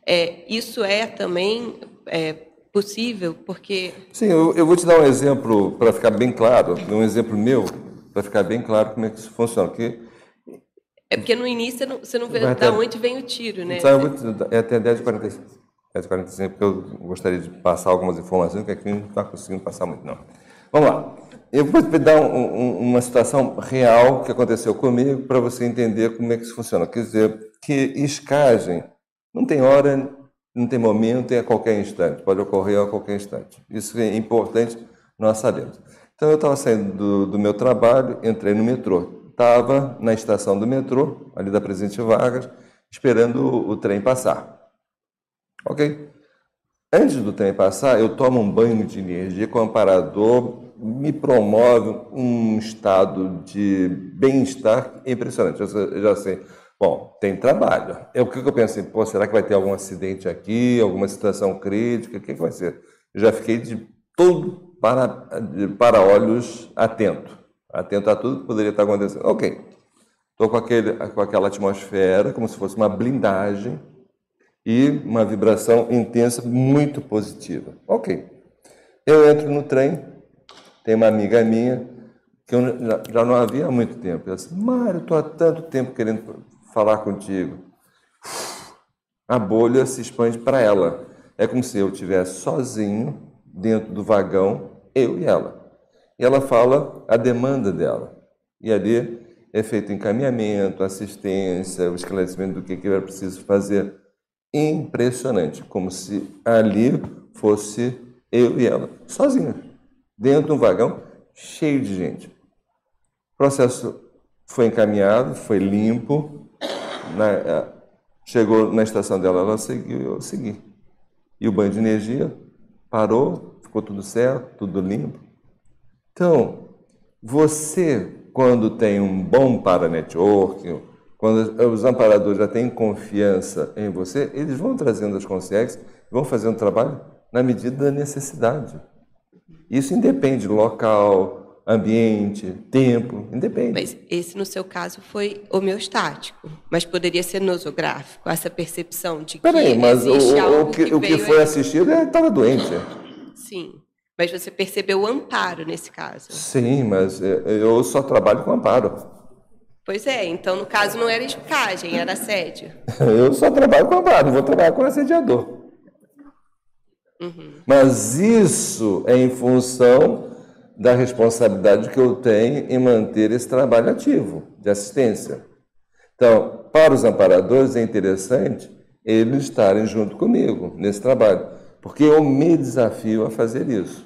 É, isso é também é, possível, porque Sim, eu, eu vou te dar um exemplo para ficar bem claro, um exemplo meu, para ficar bem claro como é que isso funciona. Porque é porque no início você não, você não vê da até- onde vem o tiro, né? Então, eu vou te- é até 10h45, 10h45, porque eu gostaria de passar algumas informações que aqui não está conseguindo passar muito, não. Vamos lá. Eu vou te dar um- um- uma situação real que aconteceu comigo para você entender como é que isso funciona. Quer dizer, que escagem não tem hora, não tem momento, é a qualquer instante, pode ocorrer a qualquer instante. Isso é importante nós sabemos. Então, eu estava saindo do, do meu trabalho, entrei no metrô. Estava na estação do metrô, ali da Presidente Vargas, esperando o, trem passar. Ok? Antes do trem passar, eu tomo um banho de energia com amparador, me promove um estado de bem-estar impressionante. Eu, já sei, bom, tem trabalho. É o que eu pensei, pô, será que vai ter algum acidente aqui, alguma situação crítica? O que, que vai ser? Eu já fiquei de todo para, para olhos atento, atento a tudo que poderia estar acontecendo. Ok, estou com, aquele, com aquela atmosfera, como se fosse uma blindagem, e uma vibração intensa, muito positiva. Ok. Eu entro no trem, tem uma amiga minha, que eu já, não havia há muito tempo. Ela disse, Mário, estou há tanto tempo querendo falar contigo. A bolha se expande para ela. É como se eu estivesse sozinho, dentro do vagão, eu e ela. E ela fala a demanda dela. E ali é feito encaminhamento, assistência, o esclarecimento do que, que era preciso fazer impressionante, como se ali fosse eu e ela, sozinha, dentro de um vagão cheio de gente. O processo foi encaminhado, foi limpo. Na, Chegou na estação dela, ela seguiu, eu segui. E o banho de energia parou, ficou tudo certo, tudo limpo. Então, você, quando tem um bom para-networking, quando os amparadores já têm confiança em você, eles vão trazendo as consciências, vão fazendo trabalho na medida da necessidade. Isso independe local, ambiente, tempo, independe. Mas esse, no seu caso, foi homeostático, mas poderia ser nosográfico, essa percepção de que Peraí, mas o, o, o que, o que foi aí. assistido estava doente. Sim, mas você percebeu o amparo nesse caso. Sim, mas eu só trabalho com amparo. Pois é, então no caso não era escagem, era assédio. Eu só trabalho com amparo, vou trabalhar com assediador. Mas isso é em função da responsabilidade que eu tenho em manter esse trabalho ativo de assistência. Então, para os amparadores é interessante eles estarem junto comigo nesse trabalho, porque eu me desafio a fazer isso.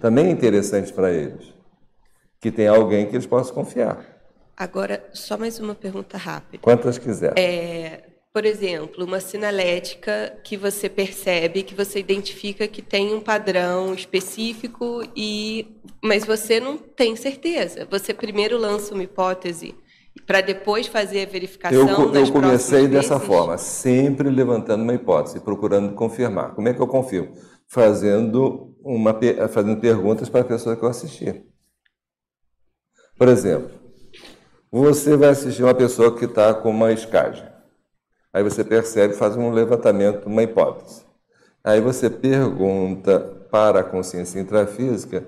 Também é interessante para eles que tem alguém que eles possam confiar. Agora, só mais uma pergunta rápida. Quantas quiser. É, por exemplo, uma sinalética que você percebe, que você identifica que tem um padrão específico e mas você não tem certeza. Você primeiro lança uma hipótese para depois fazer a verificação Eu, eu comecei dessa vezes? forma, sempre levantando uma hipótese, procurando confirmar. Como é que eu confirmo? Fazendo, uma, fazendo perguntas para a pessoa que eu assisti. Por exemplo, você vai assistir uma pessoa que está com uma escagem. Aí você percebe, faz um levantamento, uma hipótese. Aí você pergunta para a consciência intrafísica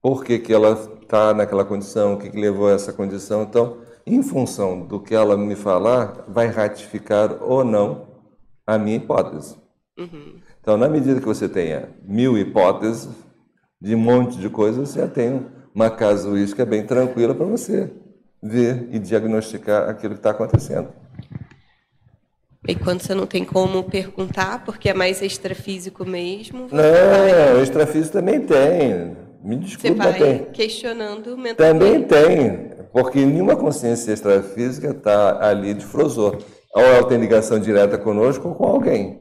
por que, que ela está naquela condição, o que, que levou a essa condição. Então, em função do que ela me falar, vai ratificar ou não a minha hipótese. Então, na medida que você tenha mil hipóteses de um monte de coisas, você já tem uma casuística bem tranquila para você ver e diagnosticar aquilo que está acontecendo. E quando você não tem como perguntar, porque é mais extrafísico mesmo, você Não, extrafísico também tem. Me Você desculpa, vai tem. questionando mentalmente. Também tem, porque nenhuma consciência extrafísica está ali de frosor. Ou ela tem ligação direta conosco ou com alguém.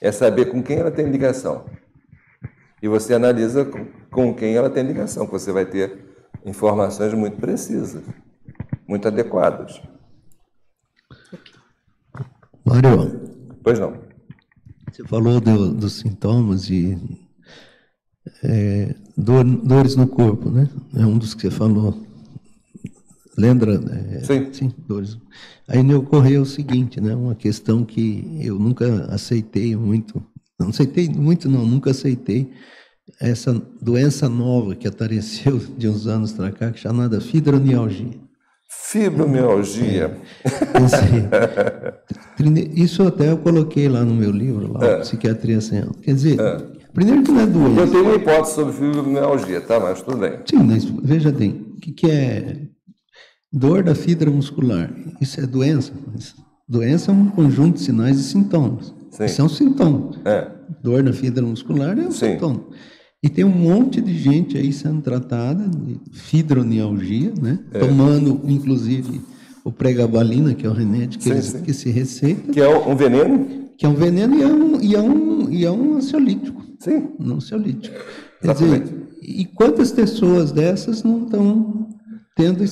É saber com quem ela tem ligação. E você analisa com- quem ela tem ligação, que você vai ter informações muito precisas, muito adequadas. Mário, Pois não. você falou do- dos sintomas e é, dor- dores no corpo, né? É um dos que você falou. Lembra? É, sim. dores. Aí me ocorreu o seguinte, né? Uma questão que eu nunca aceitei muito. Não aceitei muito, não, nunca aceitei essa doença nova que apareceu de uns anos para cá, que é chamada fibromialgia. Fibromialgia. Trine- Isso até eu coloquei lá no meu livro, lá, Psiquiatria Sem Alma. Quer dizer, primeiro que não é doença. Eu tenho uma hipótese sobre fibromialgia, tá? Mas tudo bem. Sim, mas veja bem, o que, que é dor da fibra muscular? Isso é doença? Doença é um conjunto de sinais e sintomas. Isso é um sintoma. Dor da fibra muscular é um sintoma. E tem um monte de gente aí sendo tratada de fibromialgia, né? É. Tomando, inclusive, o pregabalina, que é o remédio que, Sim, eles- sim. que se receita. Que é um veneno? Que é um veneno e é um, e é um, e é um ansiolítico. Sim. Um ansiolítico. Quer dizer, e quantas pessoas dessas não estão tendo?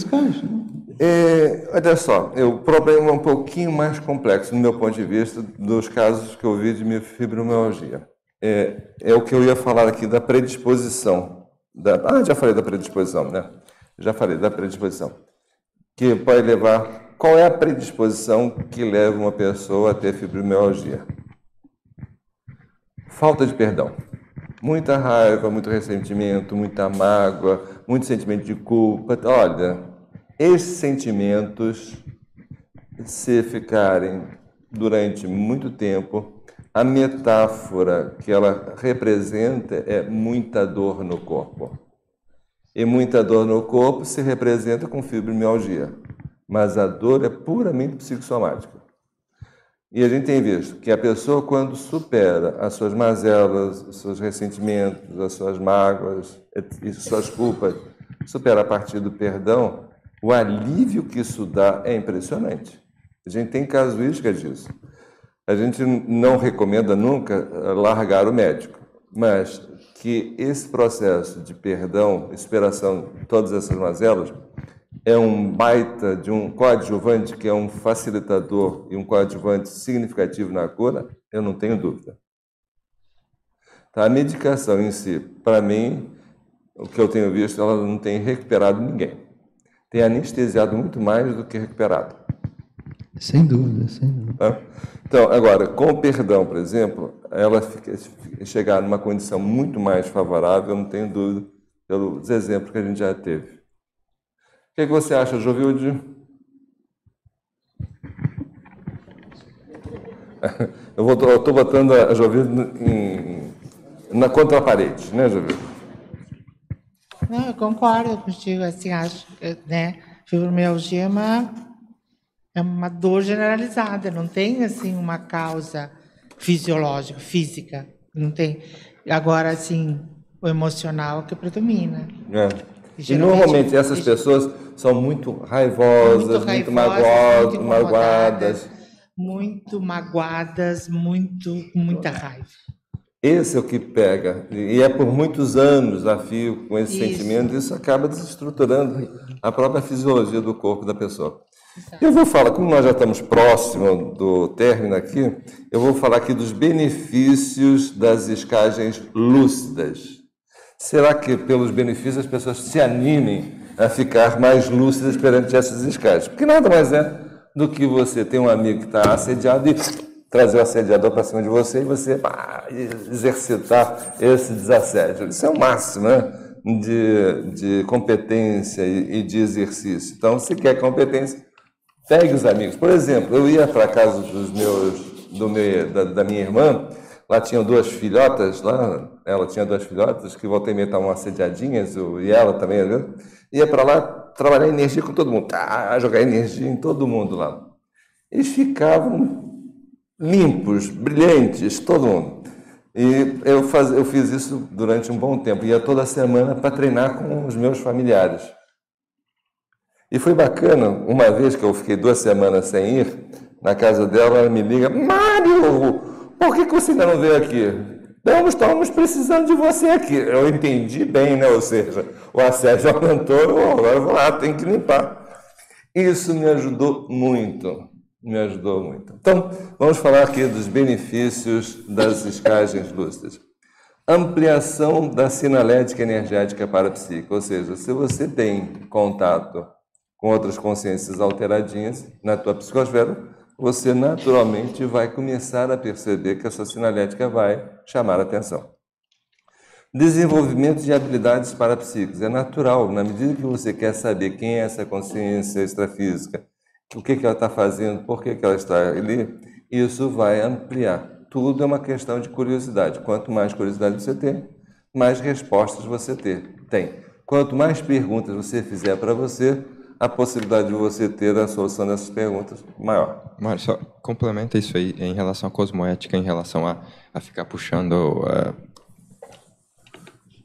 É, olha só, é, o problema é um pouquinho mais complexo, no meu ponto de vista, dos casos que eu vi de fibromialgia. É, é o que eu ia falar aqui da predisposição. Da, ah, já falei da predisposição, né? Já falei da predisposição. Que pode levar. Qual é a predisposição que leva uma pessoa a ter fibromialgia? Falta de perdão. Muita raiva, muito ressentimento, muita mágoa, muito sentimento de culpa. Olha, esses sentimentos, se ficarem durante muito tempo, a metáfora que ela representa é muita dor no corpo. E muita dor no corpo se representa com fibromialgia, mas a dor é puramente psicossomática. E a gente tem visto que a pessoa, quando supera as suas mazelas, os seus ressentimentos, as suas mágoas e suas culpas, supera a partir do perdão, O alívio que isso dá é impressionante. A gente tem casuística disso. A gente não recomenda nunca largar o médico, mas que esse processo de perdão, superação de todas essas mazelas, é um baita de um coadjuvante que é um facilitador e um coadjuvante significativo na cura, eu não tenho dúvida. Tá? A medicação em si, para mim, o que eu tenho visto, ela não tem recuperado ninguém. Tem anestesiado muito mais do que recuperado. Sem dúvida, sem dúvida. Tá? Então, agora, com o perdão, por exemplo, ela fica, chegar numa condição muito mais favorável, não tenho dúvida, pelos exemplos que a gente já teve. O que, que você acha, Jovilde? Eu estou botando a Jovilde em, na contraparede, né, Jovilde? Não, eu concordo contigo, assim, acho, né, fibromialgia é uma, é uma dor generalizada, não tem, assim, uma causa fisiológica, física, não tem. Agora, assim, o emocional que predomina. É. E, e normalmente essas pessoas são muito raivosas, muito, muito magoadas, muito magoadas. Muito magoadas, muito, com muita raiva. Esse é o que pega. E é por muitos anos a fio com esse isso. sentimento, isso acaba desestruturando a própria fisiologia do corpo da pessoa. Exato. Eu vou falar, como nós já estamos próximo do término aqui, eu vou falar aqui dos benefícios das escagens lúcidas. Será que pelos benefícios as pessoas se animem a ficar mais lúcidas perante essas escagens? Porque nada mais é do que você ter um amigo que está assediado e trazer o assediador para cima de você e você exercitar esse desassédio. Isso é o máximo né? de, de competência e, e de exercício. Então, se quer competência, pegue os amigos. Por exemplo, eu ia para casa dos meus, do meu, da, da, minha irmã, lá tinham duas filhotas, lá, ela tinha duas filhotas que voltei meio estavam assediadinhas, e ela também, né? ia para lá trabalhar energia com todo mundo, ah, jogar energia em todo mundo lá. Eles ficavam limpos, brilhantes, todo mundo. E eu, faz, eu fiz isso durante um bom tempo, ia toda semana para treinar com os meus familiares. E foi bacana, uma vez que eu fiquei duas semanas sem ir, na casa dela, ela me liga: Mário, por que, que você ainda não veio aqui? Não, estamos precisando de você aqui. Eu entendi bem, né? Ou seja, o assédio aumentou, agora vou lá, tem que limpar. Isso me ajudou muito me ajudou muito. Então, vamos falar aqui dos benefícios das escagens lúcidas. Ampliação da sinalética energética parapsíquica, ou seja, se você tem contato com outras consciências alteradinhas na tua psicosfera, você naturalmente vai começar a perceber que a sua sinalética vai chamar atenção. Desenvolvimento de habilidades parapsíquicas é natural, na medida que você quer saber quem é essa consciência extrafísica, o que, que ela está fazendo, por que, que ela está ali, isso vai ampliar. Tudo é uma questão de curiosidade. Quanto mais curiosidade você tem, mais respostas você ter, tem. Quanto mais perguntas você fizer para você, a possibilidade de você ter a solução dessas perguntas maior. Mário, só complementa isso aí em relação à cosmoética, em relação a, a ficar puxando. Uh...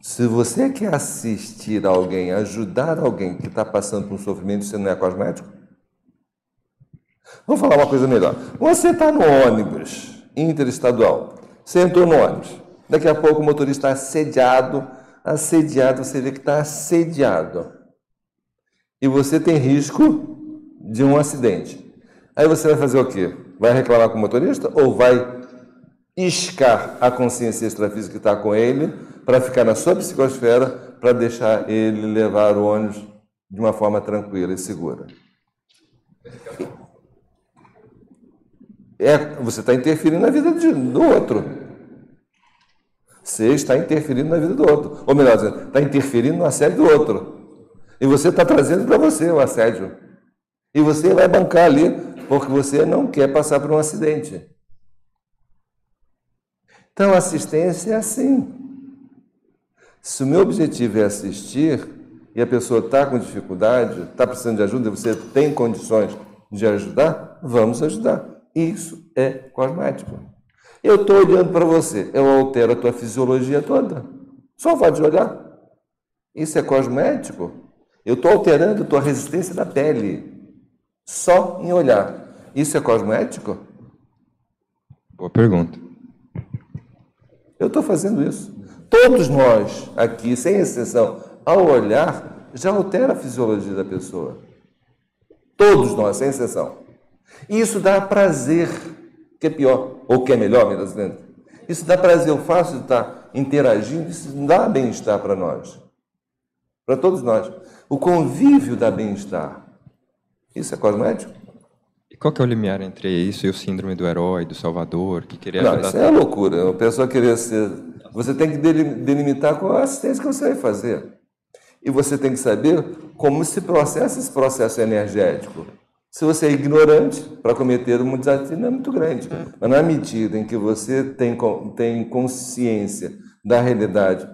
Se você quer assistir alguém, ajudar alguém que está passando por um sofrimento, você não é cosmético? Vamos falar uma coisa melhor. Você está no ônibus interestadual, você entrou no ônibus, daqui a pouco o motorista está assediado, assediado, você vê que está assediado. E você tem risco de um acidente. Aí você vai fazer o quê? Vai reclamar com o motorista ou vai iscar a consciência extrafísica que está com ele para ficar na sua psicosfera para deixar ele levar o ônibus de uma forma tranquila e segura? É, você está interferindo na vida de, do outro. Você está interferindo na vida do outro. Ou melhor está interferindo no assédio do outro. E você está trazendo para você o assédio. E você vai bancar ali, porque você não quer passar por um acidente. Então, assistência é assim. Se o meu objetivo é assistir e a pessoa está com dificuldade, está precisando de ajuda e você tem condições de ajudar, vamos ajudar. Isso é cosmético. Eu estou olhando para você, eu altero a tua fisiologia toda. Só vai de olhar. Isso é cosmético. Eu estou alterando a tua resistência da pele só em olhar. Isso é cosmético? Boa pergunta. Eu estou fazendo isso. Todos nós aqui, sem exceção, ao olhar, já altera a fisiologia da pessoa. Todos nós, sem exceção. E isso dá prazer, que é pior, ou que é melhor, melhor dizendo. Isso dá prazer, o fato de estar interagindo, isso dá bem-estar para nós. Para todos nós. O convívio dá bem-estar. Isso é cosmético? E qual que é o limiar entre isso e o síndrome do herói, do salvador, que queria Não, isso é loucura. A pessoa querer ser... Você tem que delimitar qual é a assistência que você vai fazer. E você tem que saber como se processa esse processo energético. Se você é ignorante, para cometer um desafio não é muito grande. Mas na medida em que você tem, tem consciência da realidade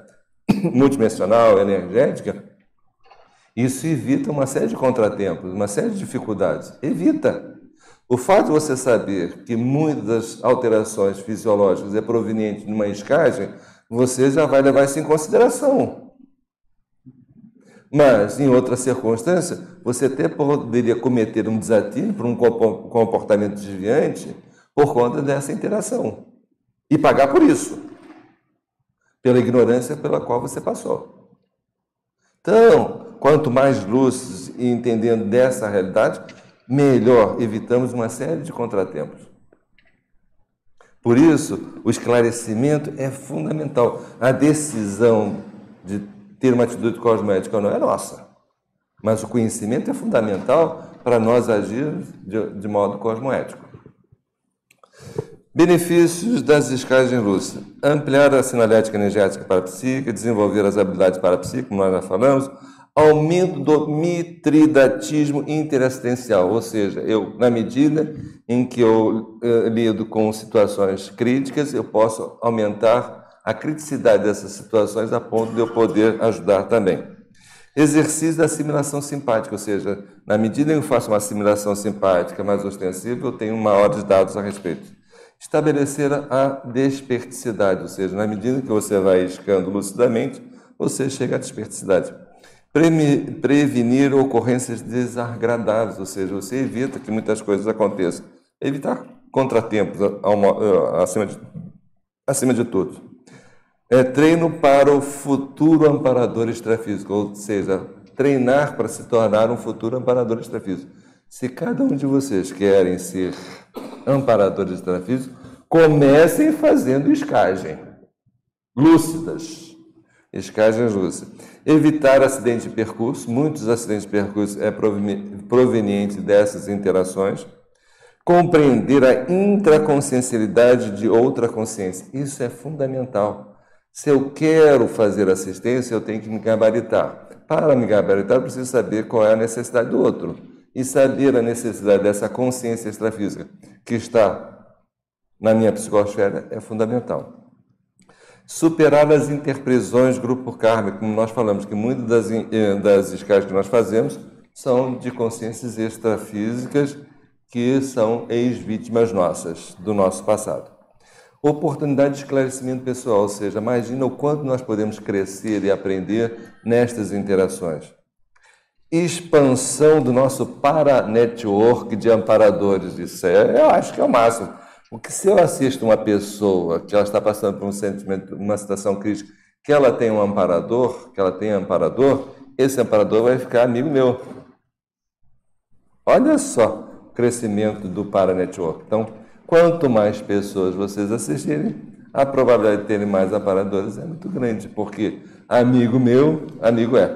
multidimensional, energética, isso evita uma série de contratempos, uma série de dificuldades. Evita. O fato de você saber que muitas alterações fisiológicas é proveniente de uma escagem, você já vai levar isso em consideração. Mas, em outra circunstância, você até poderia cometer um desatino por um comportamento desviante por conta dessa interação. E pagar por isso. Pela ignorância pela qual você passou. Então, quanto mais lúcidos e entendendo dessa realidade, melhor evitamos uma série de contratempos. Por isso, o esclarecimento é fundamental. A decisão de ter uma atitude cosmética não é nossa. Mas o conhecimento é fundamental para nós agirmos de, de modo cosmoético. Benefícios das escagens lúcidas. Ampliar a sinalética energética parapsíquica, desenvolver as habilidades parapsíquicas, como nós já falamos, aumento do mitridatismo interassistencial, ou seja, eu, na medida em que eu uh, lido com situações críticas, eu posso aumentar a criticidade dessas situações a ponto de eu poder ajudar também. Exercício da assimilação simpática, ou seja, na medida em que eu faço uma assimilação simpática mais ostensiva, eu tenho maiores dados a respeito. Estabelecer a desperticidade, ou seja, na medida que você vai escando lucidamente, você chega à desperticidade prevenir ocorrências desagradáveis, ou seja, você evita que muitas coisas aconteçam. Evitar contratempos acima de, acima de tudo. É treino para o futuro amparador extrafísico, ou seja, treinar para se tornar um futuro amparador extrafísico. Se cada um de vocês querem ser amparadores extrafísicos, comecem fazendo escagem lúcidas. Escagens lúcidas. Evitar acidente de percurso, muitos acidentes de percurso é proveniente dessas interações. Compreender a intraconsciencialidade de outra consciência. Isso é fundamental. Se eu quero fazer assistência, eu tenho que me gabaritar. Para me gabaritar, eu preciso saber qual é a necessidade do outro. E saber a necessidade dessa consciência extrafísica que está na minha psicosfera é fundamental. Superar as interprisões grupo kármico, como nós falamos, que muitas das, eh, das escalas que nós fazemos são de consciências extrafísicas que são ex-vítimas nossas, do nosso passado. Oportunidade de esclarecimento pessoal, ou seja, imagina o quanto nós podemos crescer e aprender nestas interações. Expansão do nosso para-network de amparadores, isso é, eu acho que é o máximo. Porque se eu assisto uma pessoa que ela está passando por um sentimento, uma situação crítica, que ela tem um amparador, que ela tem um amparador, esse amparador vai ficar amigo meu. Olha só o crescimento do Paranetwork. Então, quanto mais pessoas vocês assistirem, a probabilidade de terem mais amparadores é muito grande, porque amigo meu, amigo é.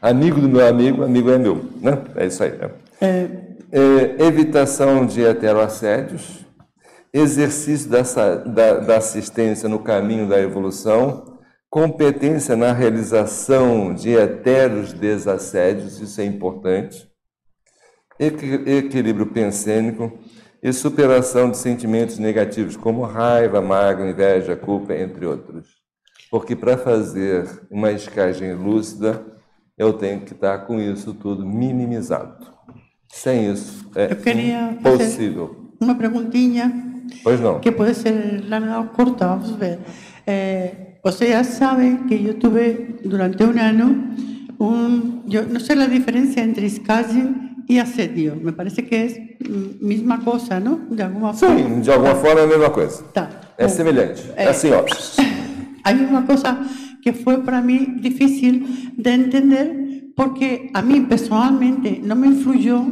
Amigo do meu amigo, amigo é meu. Né? É isso aí. Né? É. É, evitação de heteroassédios, exercício dessa, da, da assistência no caminho da evolução, competência na realização de etéreos desassédios, isso é importante, equilíbrio pensênico e superação de sentimentos negativos, como raiva, mágoa, inveja, culpa, entre outros. Porque para fazer uma escagem lúcida, eu tenho que estar com isso tudo minimizado. Sem isso, é impossível. Uma perguntinha Pois não. Que pode ser larga ou corta, vamos ver. Eh, vocês já sabem que eu tive durante um ano un, yo no sé la diferencia entre escagem y asedio. Me parece que es mm, misma cosa, ¿no? De alguma forma. Sim, de alguma forma é a mesma coisa. Tá. É semelhante. É É. assim, ó. Hay una cosa que fue para mí difícil de entender porque a mí personalmente no me influyó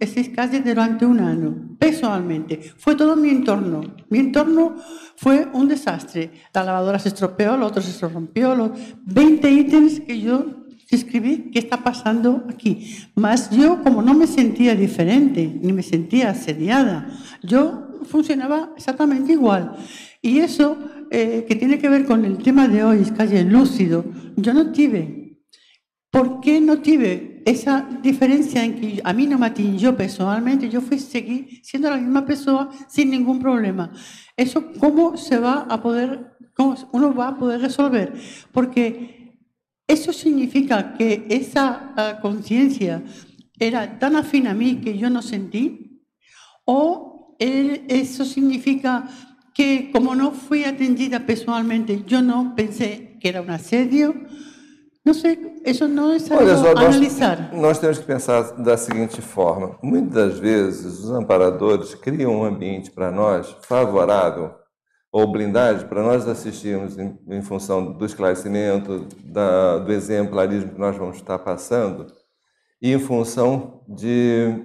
ese escasez durante un año. Personalmente. Fue todo mi entorno. Mi entorno fue un desastre. La lavadora se estropeó, lo otro se rompió, los 20 ítems que yo escribí, ¿qué está pasando aquí? Más yo, como no me sentía diferente, ni me sentía asediada, yo funcionaba exactamente igual. Y eso, eh, que tiene que ver con el tema de hoy, es calle lúcido, yo no tive. ¿Por qué no tive esa diferencia en que a mí no me atingió personalmente? Yo fui seguir siendo la misma persona sin ningún problema. ¿Eso cómo se va a poder, cómo uno va a poder resolver? Porque eso significa que esa ah, conciencia era tan afín a mí que yo no sentí, o eso significa que como no fui atendida personalmente, yo no pensé que era un asedio. Sé, eso no es algo Olha só, nós, analizar. nós temos que pensar da seguinte forma: muitas vezes os amparadores criam um ambiente para nós favorável ou blindagem para nós assistirmos em, em função do esclarecimento, da, do exemplarismo que nós vamos estar passando, e em função de,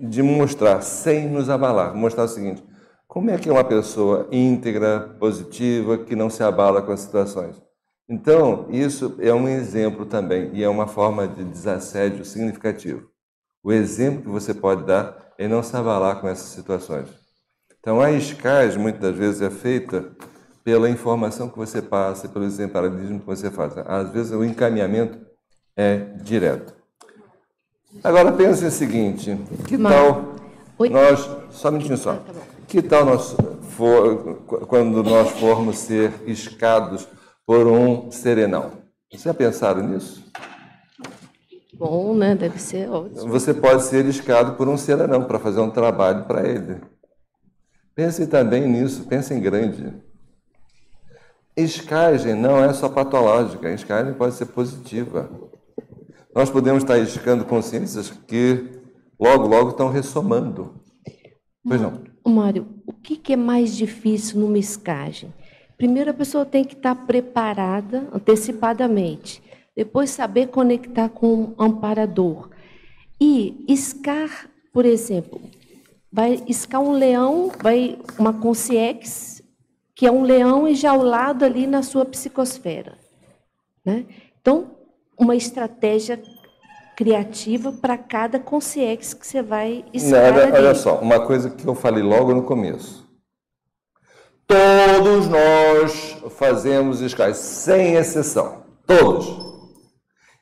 de mostrar, sem nos abalar, mostrar o seguinte: como é que é uma pessoa íntegra, positiva, que não se abala com as situações? Então, isso é um exemplo também, e é uma forma de desassédio significativo. O exemplo que você pode dar é não se abalar com essas situações. Então, a escagem, muitas das vezes, é feita pela informação que você passa, pelo exemplarismo que você faz. Às vezes, o encaminhamento é direto. Agora, pense o seguinte: que tal nós. Só um minutinho só. Que tal nós, for, quando nós formos ser iscados por um serenão? Vocês já pensaram nisso? Bom, né? Deve ser ótimo. Você pode ser iscado por um serenão para fazer um trabalho para ele. Pense também nisso, pense em grande. Escagem não é só patológica, a escagem pode ser positiva. Nós podemos estar iscando consciências que logo, logo estão ressomando. Pois não. Mário, o que é mais difícil numa escagem? Primeiro, a pessoa tem que estar preparada antecipadamente. Depois, saber conectar com o amparador. E iscar, por exemplo, vai iscar um leão, vai uma consciex, que é um leão enjaulado ali na sua psicosfera. Né? Então, uma estratégia criativa para cada consciex que você vai iscar olha, olha só, uma coisa que eu falei logo no começo. Todos nós fazemos escais, sem exceção. Todos.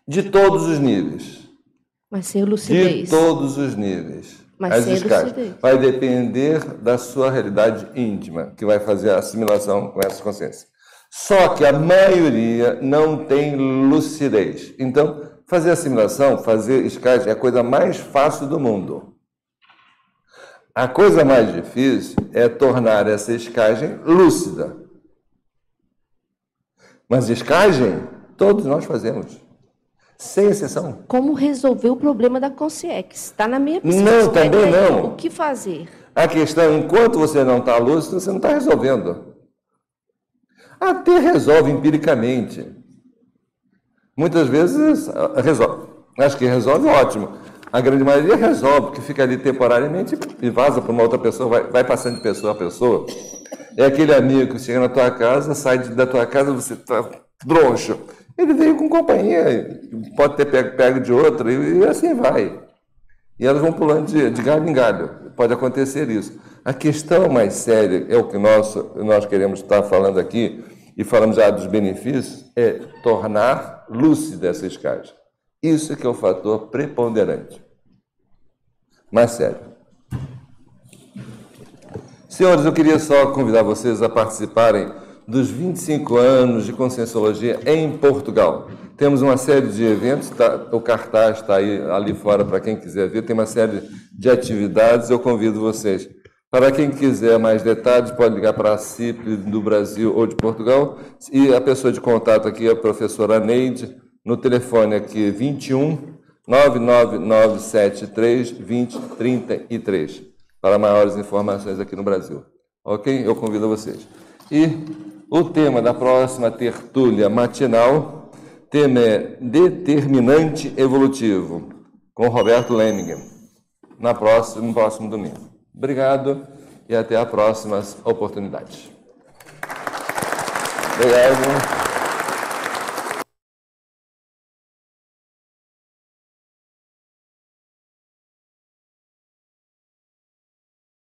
De todos os níveis. Mas sem De lucidez. todos os níveis. Mas As sem lucidez. Vai depender da sua realidade íntima, que vai fazer a assimilação com essa consciência. Só que a maioria não tem lucidez. Então, fazer assimilação, fazer escais é a coisa mais fácil do mundo. A coisa mais difícil é tornar essa escagem lúcida. Mas escagem, todos nós fazemos. Sem exceção. Como resolver o problema da consciex? Está na minha Não, também não. O que fazer? A questão, enquanto você não está lúcido, você não está resolvendo. Até resolve empiricamente. Muitas vezes resolve. Acho que resolve ótimo. A grande maioria resolve, porque fica ali temporariamente e vaza para uma outra pessoa, vai, vai passando de pessoa a pessoa. É aquele amigo que chega na tua casa, sai da tua casa, você está troncho. Ele veio com companhia, pode ter pego, pego de outra, e, e assim vai. E elas vão pulando de, de galho em galho. Pode acontecer isso. A questão mais séria, é o que nós, nós queremos estar falando aqui, e falamos já dos benefícios, é tornar lúcida essa escagem. Isso que é o fator preponderante. Mais sério. Senhores, eu queria só convidar vocês a participarem dos 25 anos de Conscienciologia em Portugal. Temos uma série de eventos, tá- o cartaz está aí ali fora para quem quiser ver, tem uma série de atividades, eu convido vocês. Para quem quiser mais detalhes, pode ligar para a CIP do Brasil ou de Portugal, e a pessoa de contato aqui é a professora Neide, no telefone aqui 21 99973 2033 para maiores informações aqui no Brasil. Ok? Eu convido vocês. E o tema da próxima tertúlia matinal, tema é Determinante Evolutivo, com Roberto Lemingen, na próxima, no próximo domingo. Obrigado e até as próximas oportunidades. Obrigado.